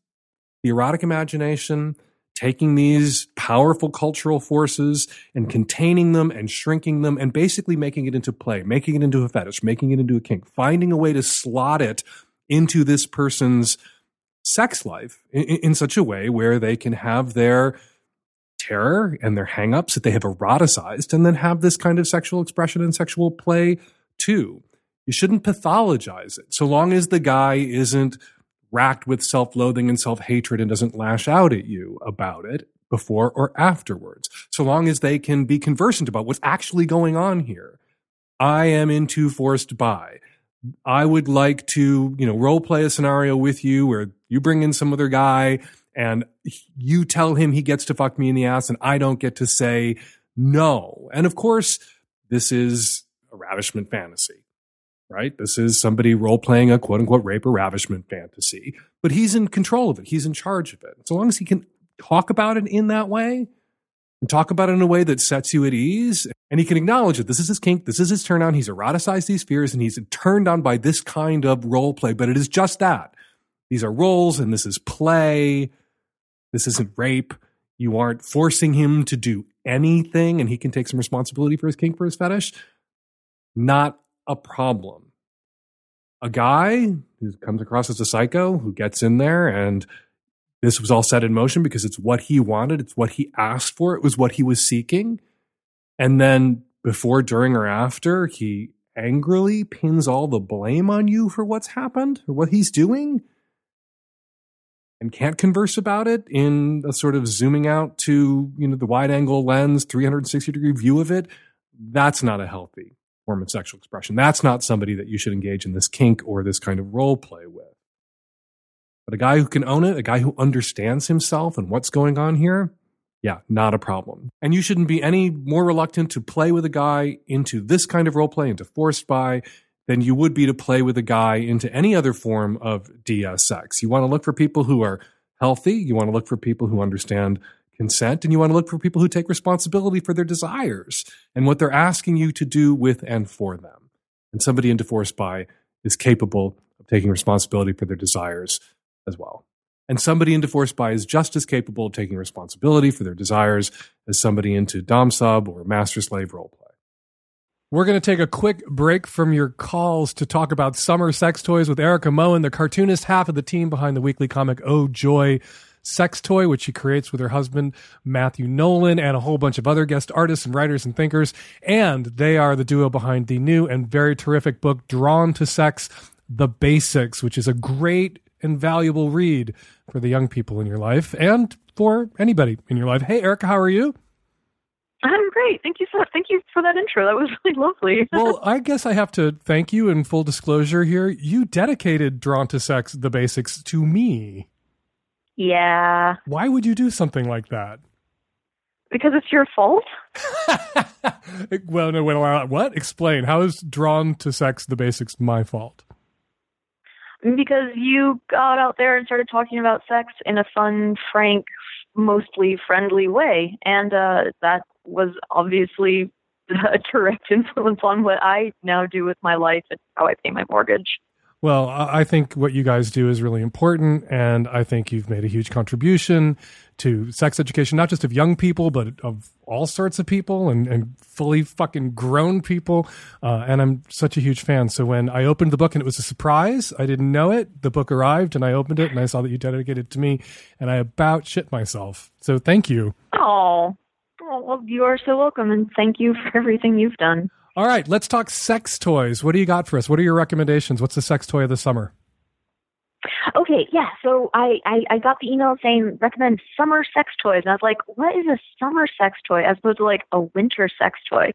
the erotic imagination taking these powerful cultural forces and containing them and shrinking them and basically making it into play, making it into a fetish, making it into a kink, finding a way to slot it into this person's sex life in, in such a way where they can have their terror and their hangups that they have eroticized and then have this kind of sexual expression and sexual play too. You shouldn't pathologize it so long as the guy isn't racked with self loathing and self hatred and doesn't lash out at you about it before or afterwards, so long as they can be conversant about what's actually going on here. I am into forced bi. I would like to, you know, role play a scenario with you where you bring in some other guy and you tell him he gets to fuck me in the ass and I don't get to say no. And of course, this is a ravishment fantasy right? This is somebody role playing a quote unquote rape or ravishment fantasy, but he's in control of it. He's in charge of it. So long as he can talk about it in that way and talk about it in a way that sets you at ease and he can acknowledge that this is his kink, this is his turn on, he's eroticized these fears and he's turned on by this kind of role play, but it is just that. These are roles and this is play. This isn't rape. You aren't forcing him to do anything and he can take some responsibility for his kink, for his fetish. Not a problem. A guy who comes across as a psycho who gets in there and this was all set in motion because it's what he wanted, it's what he asked for, it was what he was seeking. And then before, during, or after, he angrily pins all the blame on you for what's happened or what he's doing and can't converse about it in a sort of zooming out to you know the wide angle lens 360 degree view of it that's not a healthy form of sexual expression. That's not somebody that you should engage in this kink or this kind of role play with. But a guy who can own it, a guy who understands himself and what's going on here, yeah, not a problem. And you shouldn't be any more reluctant to play with a guy into this kind of role play, into forced bi, than you would be to play with a guy into any other form of DS sex. You want to look for people who are healthy. You want to look for people who understand consent and you want to look for people who take responsibility for their desires and what they're asking you to do with and for them. And somebody into forced bi is capable of taking responsibility for their desires as well. And somebody into forced bi is just as capable of taking responsibility for their desires as somebody into Dom sub or master slave role play. We're going to take a quick break from your calls to talk about summer sex toys with Erika Moen, the cartoonist half of the team behind the weekly comic Oh Joy sex toy, which she creates with her husband, Matthew Nolan, and a whole bunch of other guest artists and writers and thinkers. And they are the duo behind the new and very terrific book, Drawn to Sex The Basics, which is a great and valuable read for the young people in your life and for anybody in your life. Hey, Erika, how are you? I'm great. Thank you so much. Thank you for that intro. That was really lovely. well, I guess I have to thank you in full disclosure here. You dedicated Drawn to Sex the Basics to me. Yeah, Why would you do something like that? because it's your fault. well, no, wait, what? Explain. How is Drawn to Sex the Basics my fault? Because you got out there and started talking about sex in a fun, frank, mostly friendly way, and uh, that was obviously a direct influence on what I now do with my life and how I pay my mortgage. Well, I think what you guys do is really important, and I think you've made a huge contribution to sex education, not just of young people, but of all sorts of people and, and fully fucking grown people. Uh, and I'm such a huge fan. So when I opened the book and it was a surprise, I didn't know it. The book arrived and I opened it and I saw that you dedicated it to me, and I about shit myself. So thank you. Oh well, you are so welcome, and thank you for everything you've done. All right, let's talk sex toys. What do you got for us? What are your recommendations? What's the sex toy of the summer? Okay, yeah. So I, I I got the email saying recommend summer sex toys, and I was like, what is a summer sex toy as opposed to like a winter sex toy?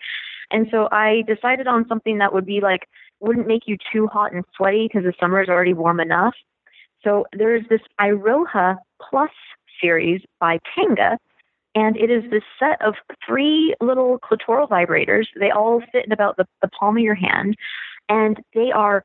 And so I decided on something that would be like wouldn't make you too hot and sweaty because the summer is already warm enough. So there's this Iroha Plus series by Tenga, and it is this set of three little clitoral vibrators. They all fit in about the, the palm of your hand, and they are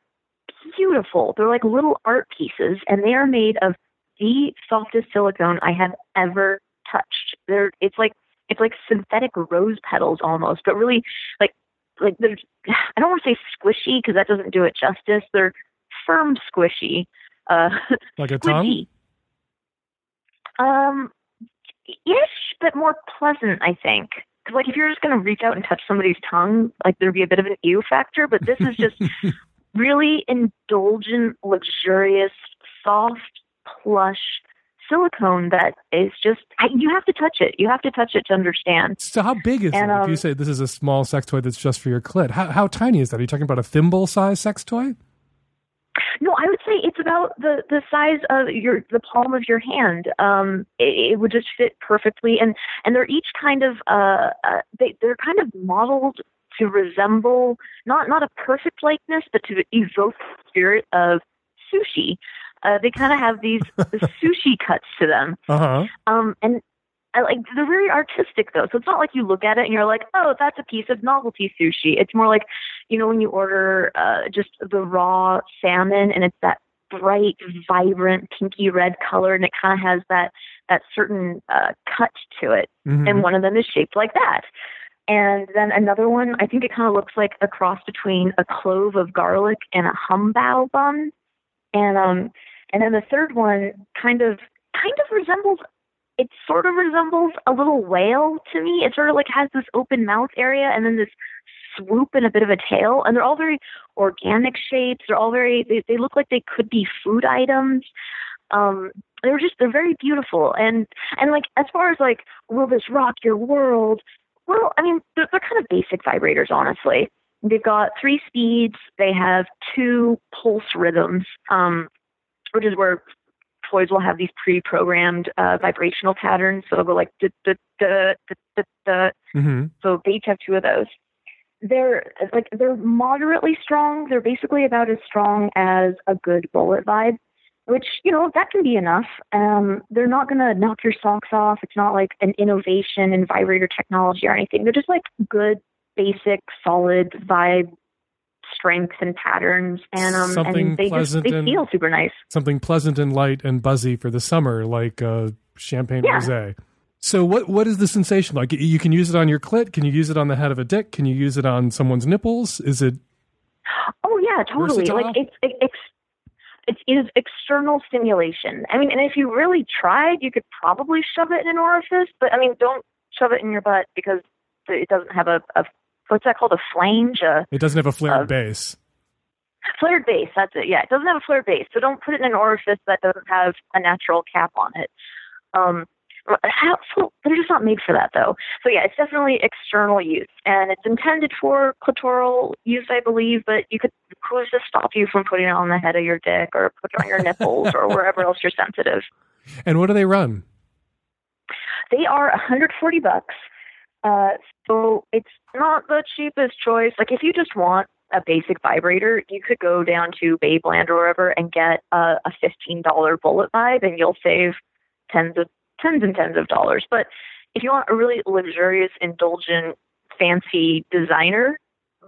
beautiful. They're like little art pieces, and they are made of the softest silicone I have ever touched. They're it's like it's like synthetic rose petals almost, but really like like they're I don't want to say squishy because that doesn't do it justice. They're firm squishy. Uh, Like a tongue? Um, ish, but more pleasant, I think. like if you're just gonna reach out and touch somebody's tongue, like there'd be a bit of an ew factor. But this is just really indulgent, luxurious, soft, plush silicone that is just you have to touch it. You have to touch it to understand. So how big is And, it? if you um, say this is a small sex toy that's just for your clit, how, how tiny is that? Are you talking about a thimble size sex toy? No, I would say it's about the the size of your the palm of your hand. Um, it, it would just fit perfectly, and and they're each kind of uh, uh they they're kind of modeled to resemble not not a perfect likeness, but to evoke the spirit of sushi. Uh, they kind of have these sushi cuts to them. Uh huh. Um, and I like they're very artistic though, so it's not like you look at it and you're like, oh, that's a piece of novelty sushi. It's more like, you know, when you order uh, just the raw salmon and it's that bright, vibrant, pinky red color, and it kind of has that that certain uh, cut to it. Mhm. And one of them is shaped like that. And then another one, I think it kind of looks like a cross between a clove of garlic and a humbao bun. And um, and then the third one kind of kind of resembles it sort of resembles a little whale to me. It sort of like has this open mouth area and then this swoop and a bit of a tail. And they're all very organic shapes. They're all very they, they look like they could be food items. Um they're just they're very beautiful and and like as far as like will this rock your world? Well, I mean they're, they're kind of basic vibrators honestly. They've got three speeds. They have two pulse rhythms, um, which is where toys will have these pre-programmed uh, vibrational patterns. So they'll go like da da da da da da. Mm-hmm. So they each have two of those. They're like they're moderately strong. They're basically about as strong as a good bullet vibe, which you know that can be enough. Um, they're not gonna knock your socks off. It's not like an innovation in vibrator technology or anything. They're just like good, basic, solid vibe strength and patterns, and um, Something and they just they and- feel super nice. Something pleasant and light and buzzy for the summer, like uh, champagne Yeah. rosé. So what what is the sensation like? You can use it on your clit. Can you use it on the head of a dick? Can you use it on someone's nipples? Is it Oh yeah, totally. Versatile? Like it's it, it's it is external stimulation. I mean, and if you really tried, you could probably shove it in an orifice. But I mean, don't shove it in your butt because it doesn't have a, a what's that called a flange, a it doesn't have a flared base? flared base. That's it. Yeah, it doesn't have a flared base. So don't put it in an orifice that doesn't have a natural cap on it. Um, how, they're just not made for that though. So yeah, it's definitely external use, and it's intended for clitoral use, I believe. But you could who's to stop you from putting it on the head of your dick or put it on your nipples or wherever else you're sensitive. And what do they run? They are 140 bucks. Uh, so it's not the cheapest choice. Like if you just want a basic vibrator, you could go down to Babeland or wherever and get a, a fifteen dollar bullet vibe, and you'll save tens of tens and tens of dollars. But if you want a really luxurious, indulgent, fancy designer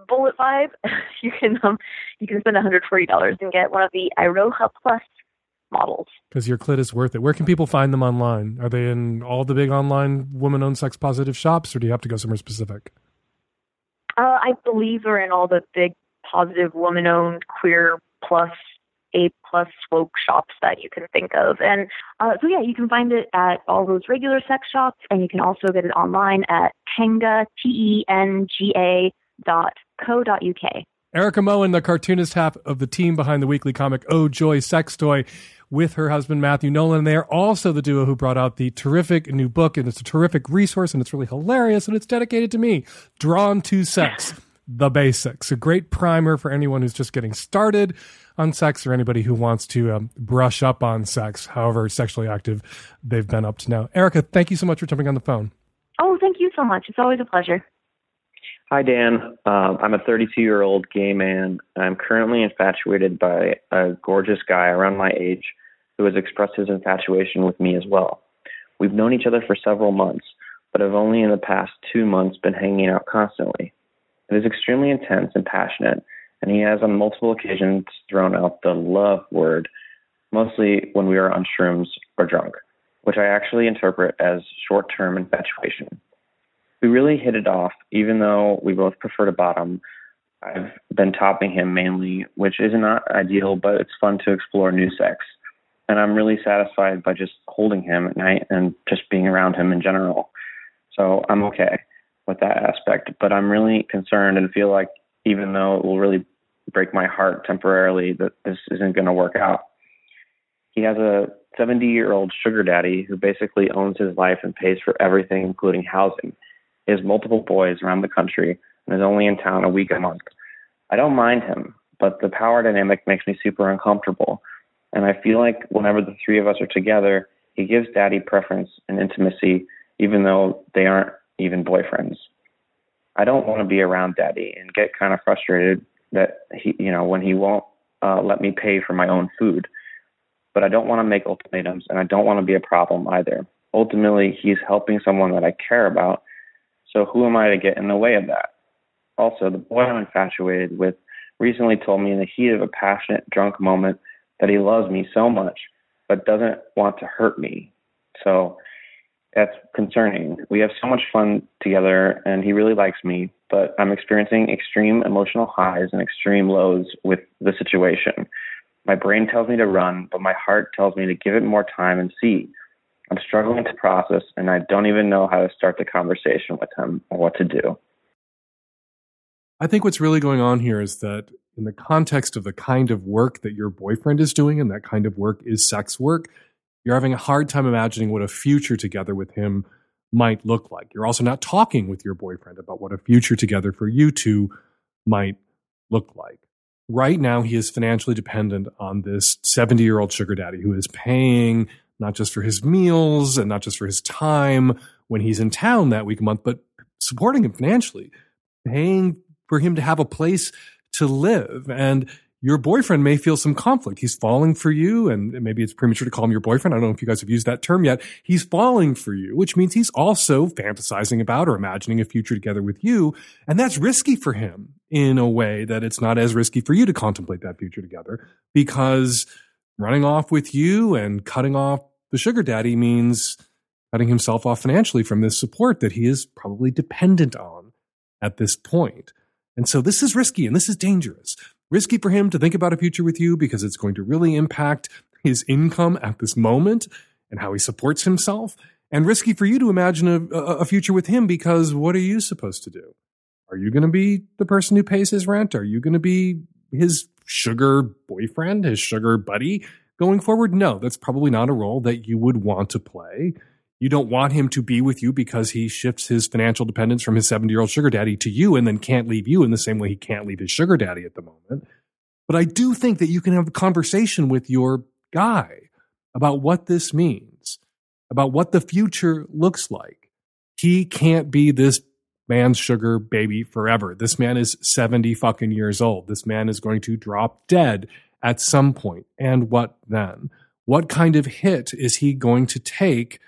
bullet vibe, you can um, you can spend one hundred forty dollars and get one of the Iroha Plus models. Because your clit is worth it. Where can people find them online? Are they in all the big online woman owned sex positive shops, or do you have to go somewhere specific? Uh, I believe they're in all the big positive woman owned queer plus A plus woke shops that you can think of. And uh, so yeah, you can find it at all those regular sex shops and you can also get it online at Tenga T E N G A dot co dot UK. Erika Moen, the cartoonist half of the team behind the weekly comic Oh Joy Sex Toy, with her husband Matthew Nolan. They are also the duo who brought out the terrific new book, and it's a terrific resource, and it's really hilarious, and it's dedicated to me. Drawn to Sex, the basics. A great primer for anyone who's just getting started on sex or anybody who wants to um, brush up on sex, however sexually active they've been up to now. Erika, thank you so much for jumping on the phone. Oh, thank you so much. It's always a pleasure. Hi, Dan. Um, I'm a 32 year old gay man. I'm currently infatuated by a gorgeous guy around my age who has expressed his infatuation with me as well. We've known each other for several months, but have only in the past two months been hanging out constantly. It is extremely intense and passionate, and he has on multiple occasions thrown out the love word, mostly when we are on shrooms or drunk, which I actually interpret as short term infatuation. We really hit it off, even though we both prefer to bottom. I've been topping him mainly, which is not ideal, but it's fun to explore new sex. And I'm really satisfied by just holding him at night and just being around him in general. So I'm okay with that aspect. But I'm really concerned and feel like even though it will really break my heart temporarily, that this isn't going to work out. He has a 70 year old sugar daddy who basically owns his life and pays for everything, including housing. He has multiple boys around the country and is only in town a week a month. I don't mind him, but the power dynamic makes me super uncomfortable. And I feel like whenever the three of us are together, he gives daddy preference and intimacy, even though they aren't even boyfriends. I don't want to be around daddy and get kind of frustrated that he, you know, when he won't uh, let me pay for my own food. But I don't want to make ultimatums and I don't want to be a problem either. Ultimately, he's helping someone that I care about. So who am I to get in the way of that? Also, the boy I'm infatuated with recently told me in the heat of a passionate drunk moment that he loves me so much, but doesn't want to hurt me. So that's concerning. We have so much fun together, and he really likes me, but I'm experiencing extreme emotional highs and extreme lows with the situation. My brain tells me to run, but my heart tells me to give it more time and see. I'm struggling to process, and I don't even know how to start the conversation with him or what to do. I think what's really going on here is that in the context of the kind of work that your boyfriend is doing, and that kind of work is sex work, you're having a hard time imagining what a future together with him might look like. You're also not talking with your boyfriend about what a future together for you two might look like. Right now, he is financially dependent on this 70 year old sugar daddy who is paying not just for his meals and not just for his time when he's in town that week month, but supporting him financially, paying for him to have a place to live. And your boyfriend may feel some conflict. He's falling for you, and maybe it's premature to call him your boyfriend. I don't know if you guys have used that term yet. He's falling for you, which means he's also fantasizing about or imagining a future together with you. And that's risky for him in a way that it's not as risky for you to contemplate that future together because running off with you and cutting off the sugar daddy means cutting himself off financially from this support that he is probably dependent on at this point. And so this is risky and this is dangerous. Risky for him to think about a future with you because it's going to really impact his income at this moment and how he supports himself. And risky for you to imagine a, a future with him because what are you supposed to do? Are you going to be the person who pays his rent? Are you going to be his sugar boyfriend, his sugar buddy going forward? No, that's probably not a role that you would want to play. You don't want him to be with you because he shifts his financial dependence from his 70 year old sugar daddy to you and then can't leave you in the same way he can't leave his sugar daddy at the moment. But I do think that you can have a conversation with your guy about what this means, about what the future looks like. He can't be this man's sugar baby forever. This man is 70 fucking years old. This man is going to drop dead at some point. And what then? What kind of hit is he going to take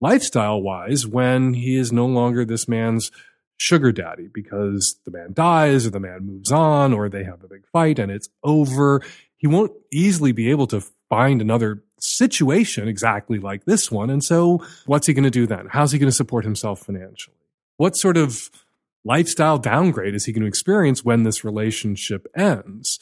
lifestyle wise when he is no longer this man's sugar daddy because the man dies or the man moves on or they have a big fight and it's over? He won't easily be able to find another situation exactly like this one. And so, what's he going to do then? How's he going to support himself financially? What sort of lifestyle downgrade is he going to experience when this relationship ends?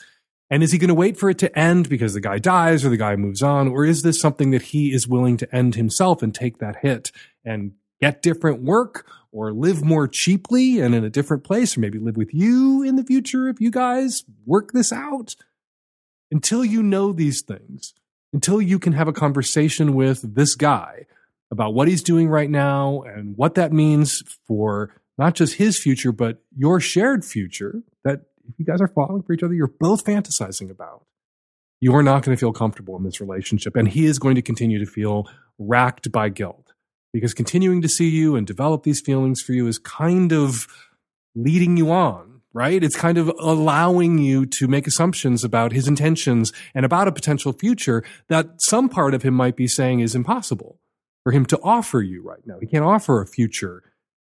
And is he going to wait for it to end because the guy dies or the guy moves on? Or is this something that he is willing to end himself and take that hit and get different work or live more cheaply and in a different place or maybe live with you in the future if you guys work this out? Until you know these things, until you can have a conversation with this guy about what he's doing right now and what that means for not just his future, but your shared future if you guys are falling for each other, you're both fantasizing about. You are not going to feel comfortable in this relationship. And he is going to continue to feel racked by guilt because continuing to see you and develop these feelings for you is kind of leading you on, right? It's kind of allowing you to make assumptions about his intentions and about a potential future that some part of him might be saying is impossible for him to offer you right now. He can't offer a future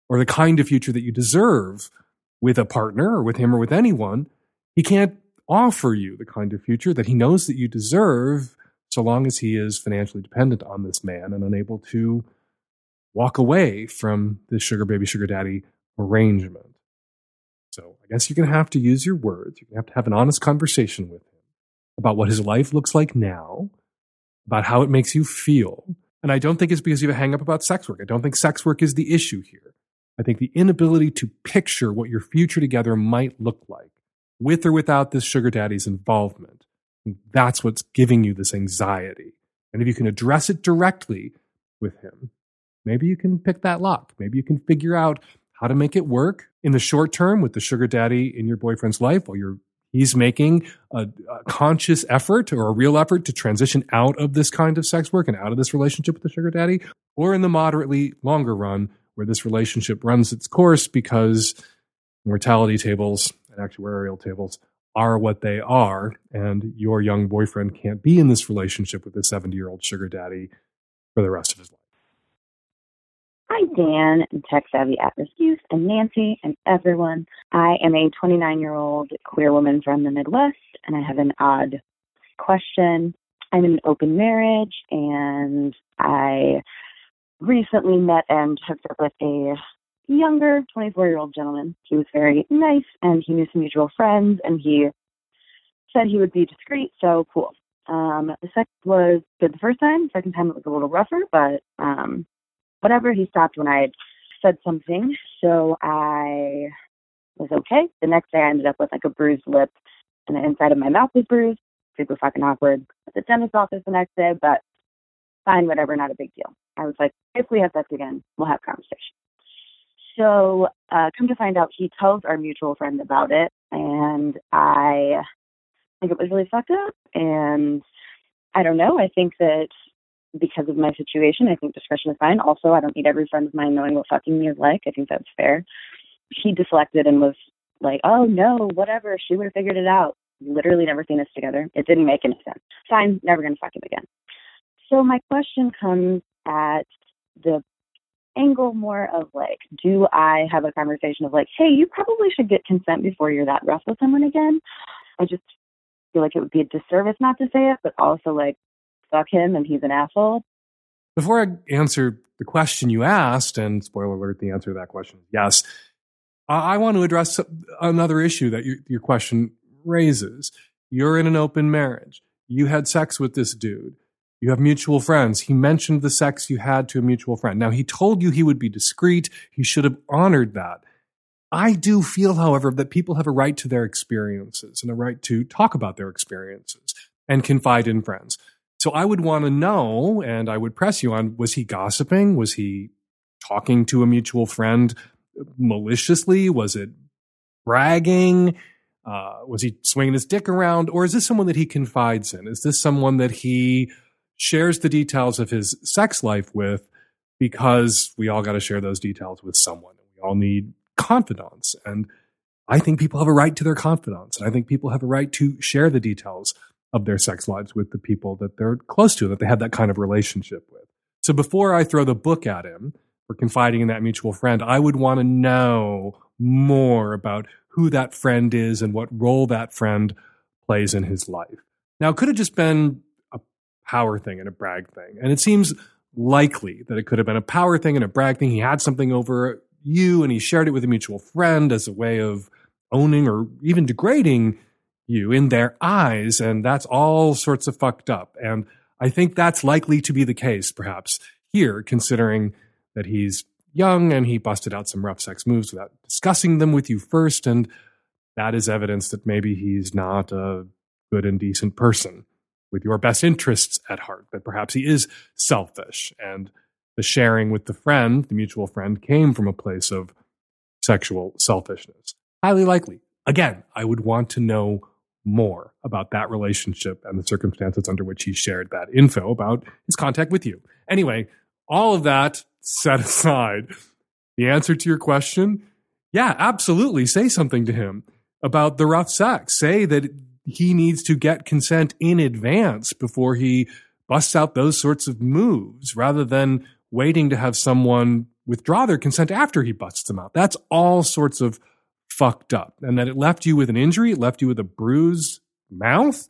or the kind of future that you deserve with a partner or with him or with anyone, he can't offer you the kind of future that he knows that you deserve so long as he is financially dependent on this man and unable to walk away from this sugar baby, sugar daddy arrangement. So I guess you're going to have to use your words. You're going to have to have an honest conversation with him about what his life looks like now, about how it makes you feel. And I don't think it's because you have a hang up about sex work. I don't think sex work is the issue here. I think the inability to picture what your future together might look like, with or without this sugar daddy's involvement, that's what's giving you this anxiety. And if you can address it directly with him, maybe you can pick that lock. Maybe you can figure out how to make it work in the short term with the sugar daddy in your boyfriend's life while you're he's making a, a, conscious effort or a real effort to transition out of this kind of sex work and out of this relationship with the sugar daddy, or in the moderately longer run, where this relationship runs its course because mortality tables and actuarial tables are what they are, and your young boyfriend can't be in this relationship with a 70 year old sugar daddy for the rest of his life. Hi, Dan and Tech Savvy at Risk Youth and Nancy and everyone. I am a 29 year old queer woman from the Midwest, and I have an odd question. I'm in an open marriage, and I recently met and hooked up with a younger 24 year old gentleman. He was very nice and he knew some mutual friends and he said he would be discreet, so cool. Um, the sex was good the first time. Second time it was a little rougher, but um, whatever. He stopped when I had said something, so I was okay. The next day I ended up with like a bruised lip and the inside of my mouth was bruised. Super fucking awkward. At the dentist office the next day, but fine, whatever, not a big deal. I was like, if we have sex again, we'll have conversation. So, uh, come to find out, he tells our mutual friend about it, and I think it was really fucked up. And I don't know. I think that because of my situation, I think discretion is fine. Also, I don't need every friend of mine knowing what fucking me is like. I think that's fair. He deflected and was like, oh no, whatever. She would have figured it out. Literally never seen us together. It didn't make any sense. Fine, never gonna fuck him again. So my question comes at the angle more of like, do I have a conversation of like, hey, you probably should get consent before you're that rough with someone again? I just feel like it would be a disservice not to say it, but also like, fuck him and he's an asshole. Before I answer the question you asked, and spoiler alert, the answer to that question is yes, I, I want to address another issue that your, your question raises. You're in an open marriage. You had sex with this dude. You have mutual friends. He mentioned the sex you had to a mutual friend. Now, he told you he would be discreet. He should have honored that. I do feel, however, that people have a right to their experiences and a right to talk about their experiences and confide in friends. So I would want to know, and I would press you on was he gossiping? Was he talking to a mutual friend maliciously? Was it bragging? Uh, was he swinging his dick around? Or is this someone that he confides in? Is this someone that he shares the details of his sex life with because we all got to share those details with someone. We all need confidants. And I think people have a right to their confidants. And I think people have a right to share the details of their sex lives with the people that they're close to, that they have that kind of relationship with. So before I throw the book at him for confiding in that mutual friend, I would want to know more about who that friend is and what role that friend plays in his life. Now, it could have just been power thing and a brag thing. And it seems likely that it could have been a power thing and a brag thing. He had something over you and he shared it with a mutual friend as a way of owning or even degrading you in their eyes. And that's all sorts of fucked up. And I think that's likely to be the case, perhaps here, considering that he's young and he busted out some rough sex moves without discussing them with you first. And that is evidence that maybe he's not a good and decent person with your best interests at heart, that perhaps he is selfish. And the sharing with the friend, the mutual friend, came from a place of sexual selfishness. Highly likely. Again, I would want to know more about that relationship and the circumstances under which he shared that info about his contact with you. Anyway, all of that set aside, the answer to your question, yeah, absolutely. Say something to him about the rough sex. Say that he needs to get consent in advance before he busts out those sorts of moves rather than waiting to have someone withdraw their consent after he busts them out. That's all sorts of fucked up. And that it left you with an injury, it left you with a bruised mouth.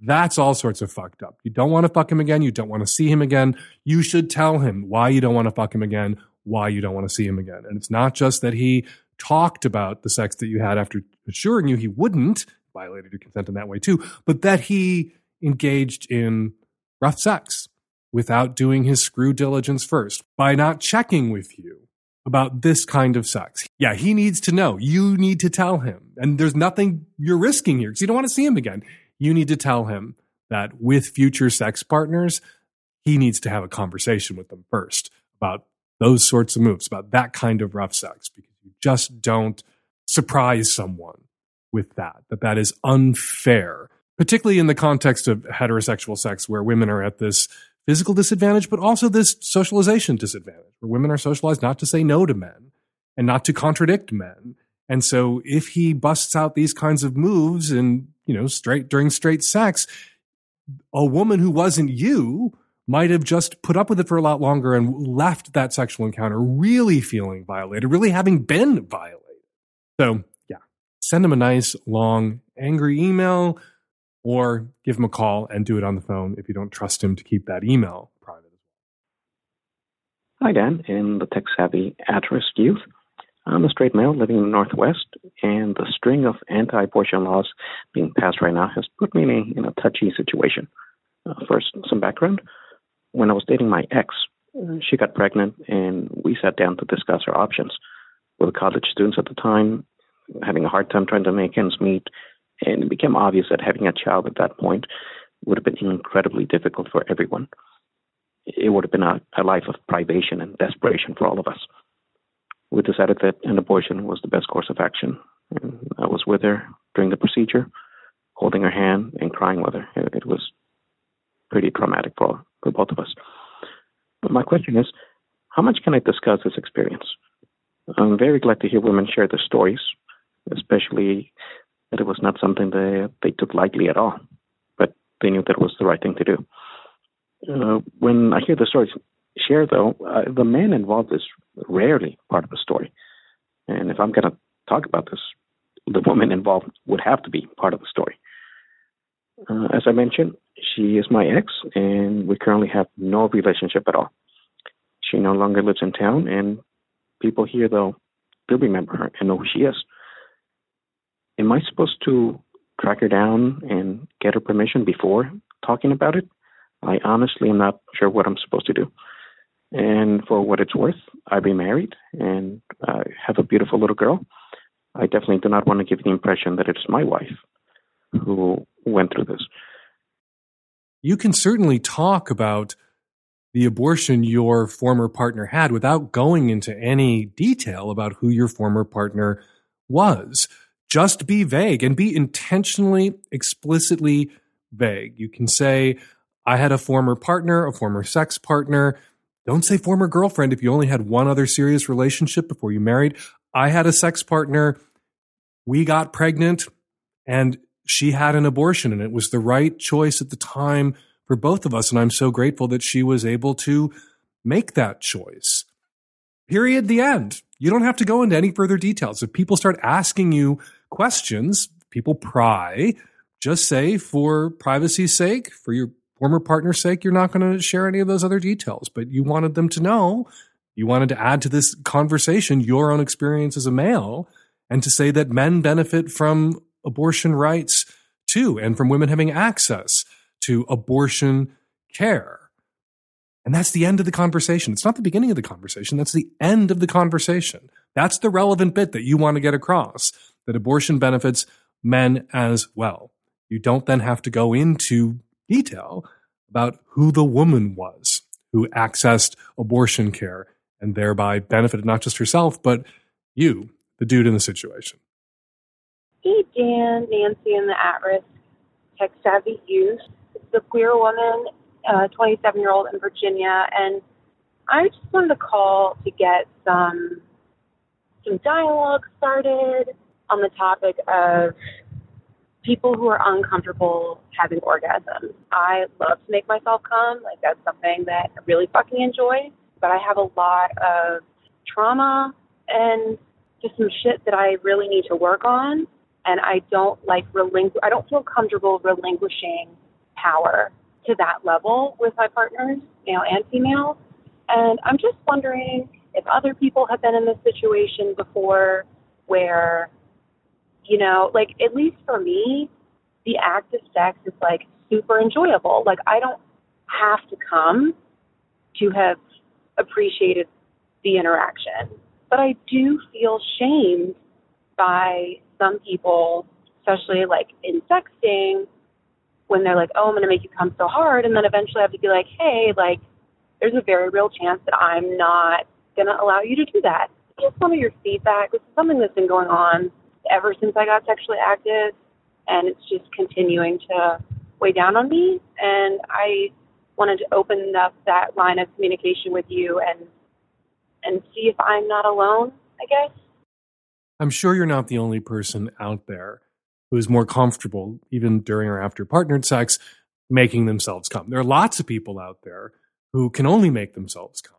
That's all sorts of fucked up. You don't want to fuck him again. You don't want to see him again. You should tell him why you don't want to fuck him again, why you don't want to see him again. And it's not just that he talked about the sex that you had after assuring you he wouldn't, violated your consent in that way too, but that he engaged in rough sex without doing his screw diligence first, by not checking with you about this kind of sex. Yeah, he needs to know. You need to tell him. And there's nothing you're risking here because you don't want to see him again. You need to tell him that with future sex partners, he needs to have a conversation with them first about those sorts of moves, about that kind of rough sex, because you just don't surprise someone with that, that that is unfair, particularly in the context of heterosexual sex where women are at this physical disadvantage, but also this socialization disadvantage where women are socialized not to say no to men and not to contradict men. And so if he busts out these kinds of moves and, you know, straight during straight sex, a woman who wasn't you might have just put up with it for a lot longer and left that sexual encounter really feeling violated, really having been violated. So, send him a nice, long, angry email or give him a call and do it on the phone if you don't trust him to keep that email private. Hi, Dan, in the tech savvy at risk youth. I'm a straight male living in the Northwest, and the string of anti abortion laws being passed right now has put me in a, in a touchy situation. Uh, first, some background. When I was dating my ex, she got pregnant, and we sat down to discuss our options. We college students at the time, having a hard time trying to make ends meet, and it became obvious that having a child at that point would have been incredibly difficult for everyone. It would have been a, a life of privation and desperation for all of us. We decided that an abortion was the best course of action. And I was with her during the procedure, holding her hand and crying with her. It, it was pretty traumatic for, for both of us. But my question is how much can I discuss this experience? I'm very glad to hear women share their stories, especially that it was not something they they took lightly at all, but they knew that was the right thing to do. Uh, when I hear the stories shared, though, uh, the man involved is rarely part of the story, and if I'm going to talk about this, the woman involved would have to be part of the story. Uh, as I mentioned, she is my ex, and we currently have no relationship at all. She no longer lives in town, and people here, though, do remember her and know who she is am I supposed to track her down and get her permission before talking about it? I honestly am not sure what I'm supposed to do. And for what it's worth, I've been married and I have a beautiful little girl. I definitely do not want to give the impression that it's my wife who went through this. You can certainly talk about the abortion your former partner had without going into any detail about who your former partner was just be vague and be intentionally, explicitly vague. You can say, I had a former partner, a former sex partner. Don't say former girlfriend if you only had one other serious relationship before you married. I had a sex partner. We got pregnant and she had an abortion and it was the right choice at the time for both of us. And I'm so grateful that she was able to make that choice. Period. The end. You don't have to go into any further details. If people start asking you questions, people pry, just say for privacy's sake, for your former partner's sake, you're not going to share any of those other details. But you wanted them to know, you wanted to add to this conversation your own experience as a male and to say that men benefit from abortion rights too, and from women having access to abortion care. And that's the end of the conversation. It's not the beginning of the conversation. That's the end of the conversation. That's the relevant bit that you want to get across that abortion benefits men as well. You don't then have to go into detail about who the woman was who accessed abortion care and thereby benefited not just herself, but you, the dude in the situation. Hey, Dan, Nancy, and the at risk tech savvy youth. It's a queer woman, Uh, 27 year old in Virginia, and I just wanted to call to get some some dialogue started on the topic of people who are uncomfortable having orgasms. I love to make myself come, like that's something that I really fucking enjoy, but I have a lot of trauma and just some shit that I really need to work on and I don't like relinqu- I don't feel comfortable relinquishing power to that level with my partners, male and female. And I'm just wondering if other people have been in this situation before where, you know, like at least for me, the act of sex is like super enjoyable. Like I don't have to come to have appreciated the interaction. But I do feel shamed by some people, especially like in sexting, when they're like, "Oh, I'm going to make you come so hard," and then eventually I have to be like, "Hey, like, there's a very real chance that I'm not going to allow you to do that." Just some of your feedback. This is something that's been going on ever since I got sexually active, and it's just continuing to weigh down on me. And I wanted to open up that line of communication with you and and see if I'm not alone. I guess. I'm sure you're not the only person out there who is more comfortable, even during or after partnered sex, making themselves come. There are lots of people out there who can only make themselves come.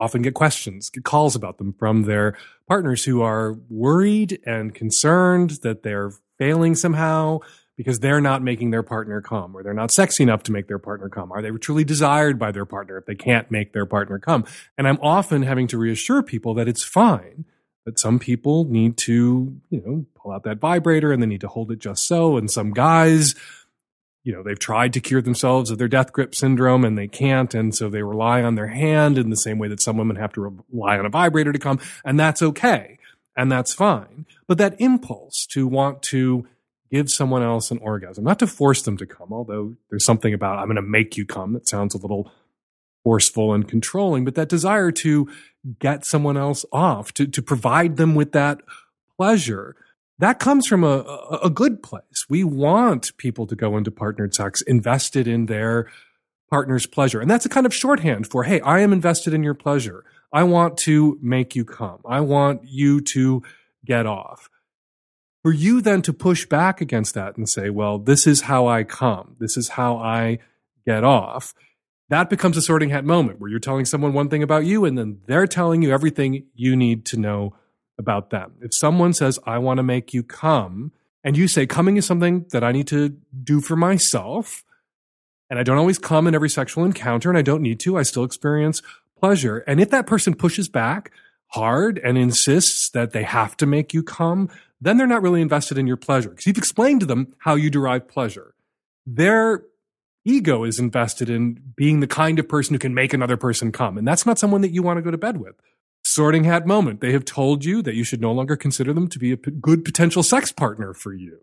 Often get questions, get calls about them from their partners who are worried and concerned that they're failing somehow because they're not making their partner come or they're not sexy enough to make their partner come. Are they truly desired by their partner if they can't make their partner come? And I'm often having to reassure people that it's fine that some people need to, you know, pull out that vibrator and they need to hold it just so. And some guys, you know, they've tried to cure themselves of their death grip syndrome and they can't. And so they rely on their hand in the same way that some women have to rely on a vibrator to come. And that's okay. And that's fine. But that impulse to want to give someone else an orgasm, not to force them to come, although there's something about I'm going to make you come that sounds a little forceful and controlling, but that desire to get someone else off, to, to provide them with that pleasure, that comes from a, a, a good place. We want people to go into partnered sex invested in their partner's pleasure. And that's a kind of shorthand for, hey, I am invested in your pleasure. I want to make you come. I want you to get off. For you then to push back against that and say, well, this is how I come. This is how I get off that becomes a sorting hat moment where you're telling someone one thing about you and then they're telling you everything you need to know about them. If someone says, I want to make you come, and you say, coming is something that I need to do for myself, and I don't always come in every sexual encounter, and I don't need to, I still experience pleasure. And if that person pushes back hard and insists that they have to make you come, then they're not really invested in your pleasure because you've explained to them how you derive pleasure. They're ego is invested in being the kind of person who can make another person come. And that's not someone that you want to go to bed with. Sorting hat moment. They have told you that you should no longer consider them to be a p- good potential sex partner for you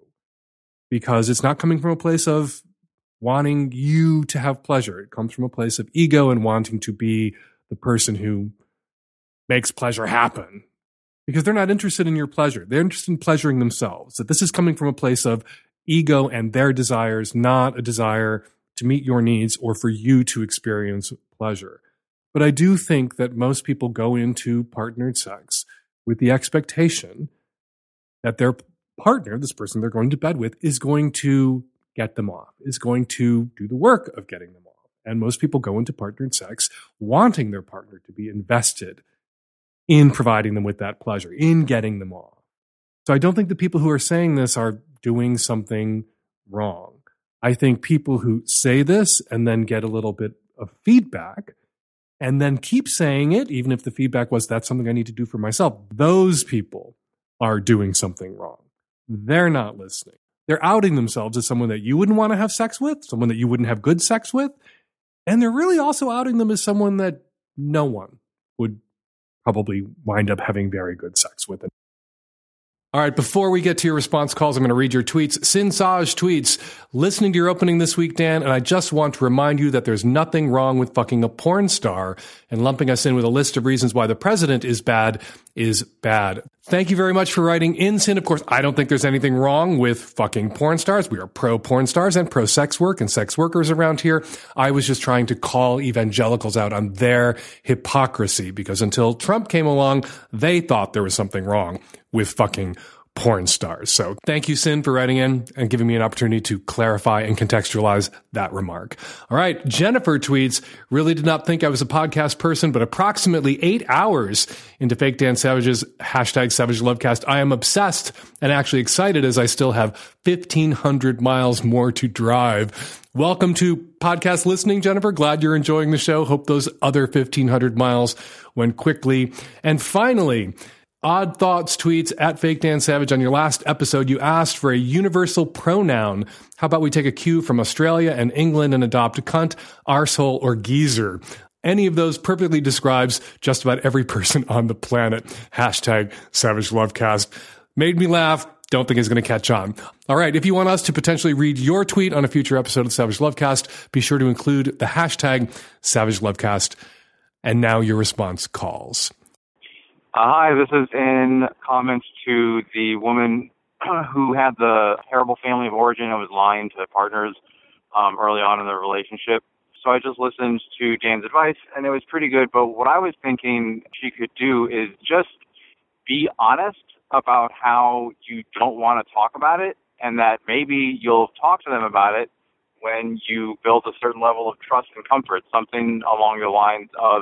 because it's not coming from a place of wanting you to have pleasure. It comes from a place of ego and wanting to be the person who makes pleasure happen because they're not interested in your pleasure. They're interested in pleasuring themselves. That this is coming from a place of ego and their desires, not a desire to meet your needs or for you to experience pleasure. But I do think that most people go into partnered sex with the expectation that their partner, this person they're going to bed with, is going to get them off, is going to do the work of getting them off. And most people go into partnered sex wanting their partner to be invested in providing them with that pleasure, in getting them off. So I don't think the people who are saying this are doing something wrong. I think people who say this and then get a little bit of feedback and then keep saying it, even if the feedback was that's something I need to do for myself, those people are doing something wrong. They're not listening. They're outing themselves as someone that you wouldn't want to have sex with, someone that you wouldn't have good sex with. And they're really also outing them as someone that no one would probably wind up having very good sex with. All right, before we get to your response calls, I'm going to read your tweets. Sin Saj tweets, listening to your opening this week, Dan, and I just want to remind you that there's nothing wrong with fucking a porn star and lumping us in with a list of reasons why the president is bad is bad. Thank you very much for writing in, Sin. Of course, I don't think there's anything wrong with fucking porn stars. We are pro porn stars and pro sex work and sex workers around here. I was just trying to call evangelicals out on their hypocrisy because until Trump came along, they thought there was something wrong with fucking porn stars. So thank you, Sin, for writing in and giving me an opportunity to clarify and contextualize that remark. All right. Jennifer tweets, really did not think I was a podcast person, but approximately eight hours into Fake Dan Savage's hashtag Savage Lovecast, I am obsessed and actually excited as I still have 1500 miles more to drive. Welcome to podcast listening, Jennifer. Glad you're enjoying the show. Hope those other 1500 miles went quickly. And finally, Odd Thoughts tweets at Fake Dan Savage on your last episode. You asked for a universal pronoun. How about we take a cue from Australia and England and adopt cunt, arsehole, or geezer? Any of those perfectly describes just about every person on the planet. Hashtag Savage Lovecast. Made me laugh. Don't think it's going to catch on. All right. If you want us to potentially read your tweet on a future episode of Savage Lovecast, be sure to include the hashtag Savage Lovecast. And now your response calls. Uh, hi, this is in comments to the woman who had the terrible family of origin and was lying to partners um, early on in the relationship. So I just listened to Dan's advice and it was pretty good. But what I was thinking she could do is just be honest about how you don't want to talk about it and that maybe you'll talk to them about it when you build a certain level of trust and comfort, something along the lines of,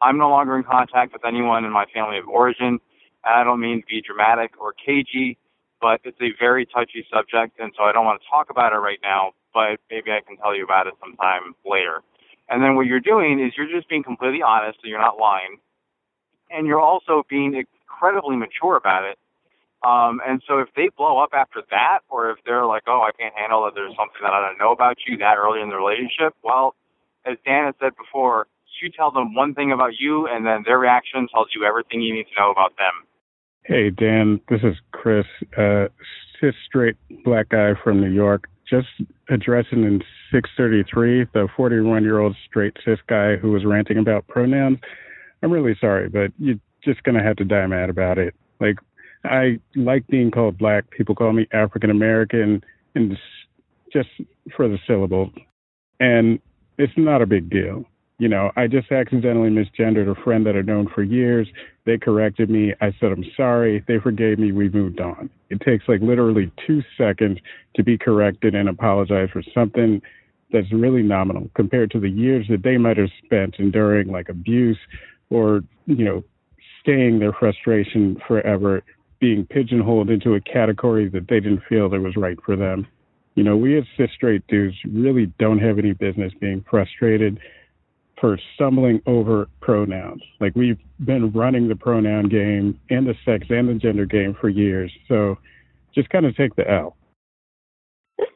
I'm no longer in contact with anyone in my family of origin. I don't mean to be dramatic or cagey, but it's a very touchy subject, and so I don't want to talk about it right now, but maybe I can tell you about it sometime later. And then what you're doing is you're just being completely honest, so you're not lying, and you're also being incredibly mature about it. Um, and so if they blow up after that, or if they're like, oh, I can't handle that there's something that I don't know about you that early in the relationship, well, as Dan has said before, you tell them one thing about you, and then their reaction tells you everything you need to know about them. Hey, Dan, this is Chris, uh, cis straight black guy from New York. Just addressing in 633 the 41 year old straight cis guy who was ranting about pronouns. I'm really sorry, but you're just going to have to die mad about it. Like, I like being called black. People call me African American, and just for the syllable. And it's not a big deal you know, I just accidentally misgendered a friend that I've known for years. They corrected me. I said, I'm sorry. They forgave me. We moved on. It takes like literally two seconds to be corrected and apologize for something that's really nominal compared to the years that they might have spent enduring like abuse or, you know, staying their frustration forever, being pigeonholed into a category that they didn't feel that was right for them. You know, we as cis straight dudes really don't have any business being frustrated for stumbling over pronouns. Like we've been running the pronoun game and the sex and the gender game for years. So just kind of take the L.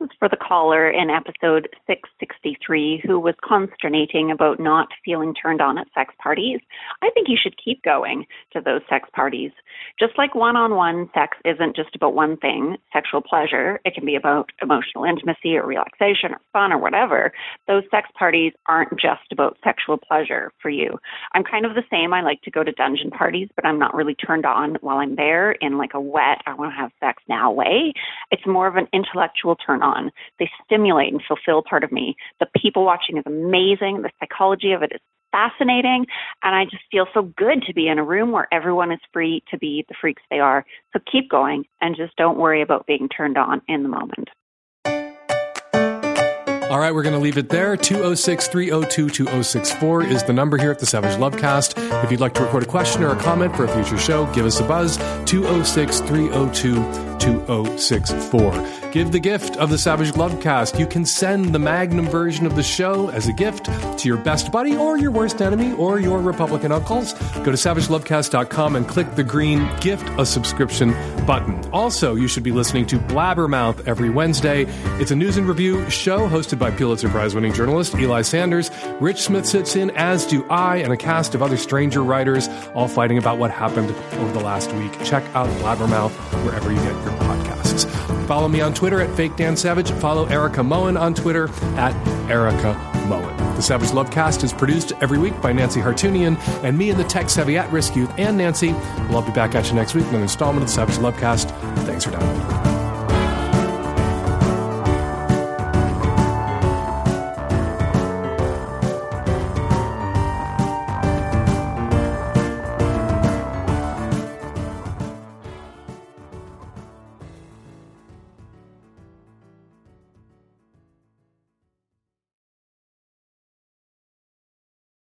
Is for the caller in episode 663 who was consternating about not feeling turned on at sex parties. I think you should keep going to those sex parties. Just like one on one sex isn't just about one thing, sexual pleasure, it can be about emotional intimacy or relaxation or fun or whatever. Those sex parties aren't just about sexual pleasure for you. I'm kind of the same. I like to go to dungeon parties, but I'm not really turned on while I'm there in like a wet, I want to have sex now way. It's more of an intellectual turn turn on. They stimulate and fulfill part of me. The people watching is amazing. The psychology of it is fascinating. And I just feel so good to be in a room where everyone is free to be the freaks they are. So keep going and just don't worry about being turned on in the moment. All right, we're going to leave it there. 206 302 2064 is the number here at the Savage Lovecast. If you'd like to record a question or a comment for a future show, give us a buzz. 206 302 2064. Give the gift of the Savage Lovecast. You can send the Magnum version of the show as a gift to your best buddy or your worst enemy or your Republican uncles. Go to savagelovecast.com and click the green gift a subscription button. Also, you should be listening to Blabbermouth every Wednesday. It's a news and review show hosted by Pulitzer Prize winning journalist Eli Sanders. Rich Smith sits in, as do I, and a cast of other stranger writers, all fighting about what happened over the last week. Check out Blabbermouth wherever you get your podcasts. Follow me on Twitter at Fake Dan Savage. Follow Erika Moen on Twitter at Erika Moen. The Savage Lovecast is produced every week by Nancy Hartunian and me and the tech savvy at risk youth and Nancy. We'll all be back at you next week with an installment of the Savage Lovecast. Thanks for downloading.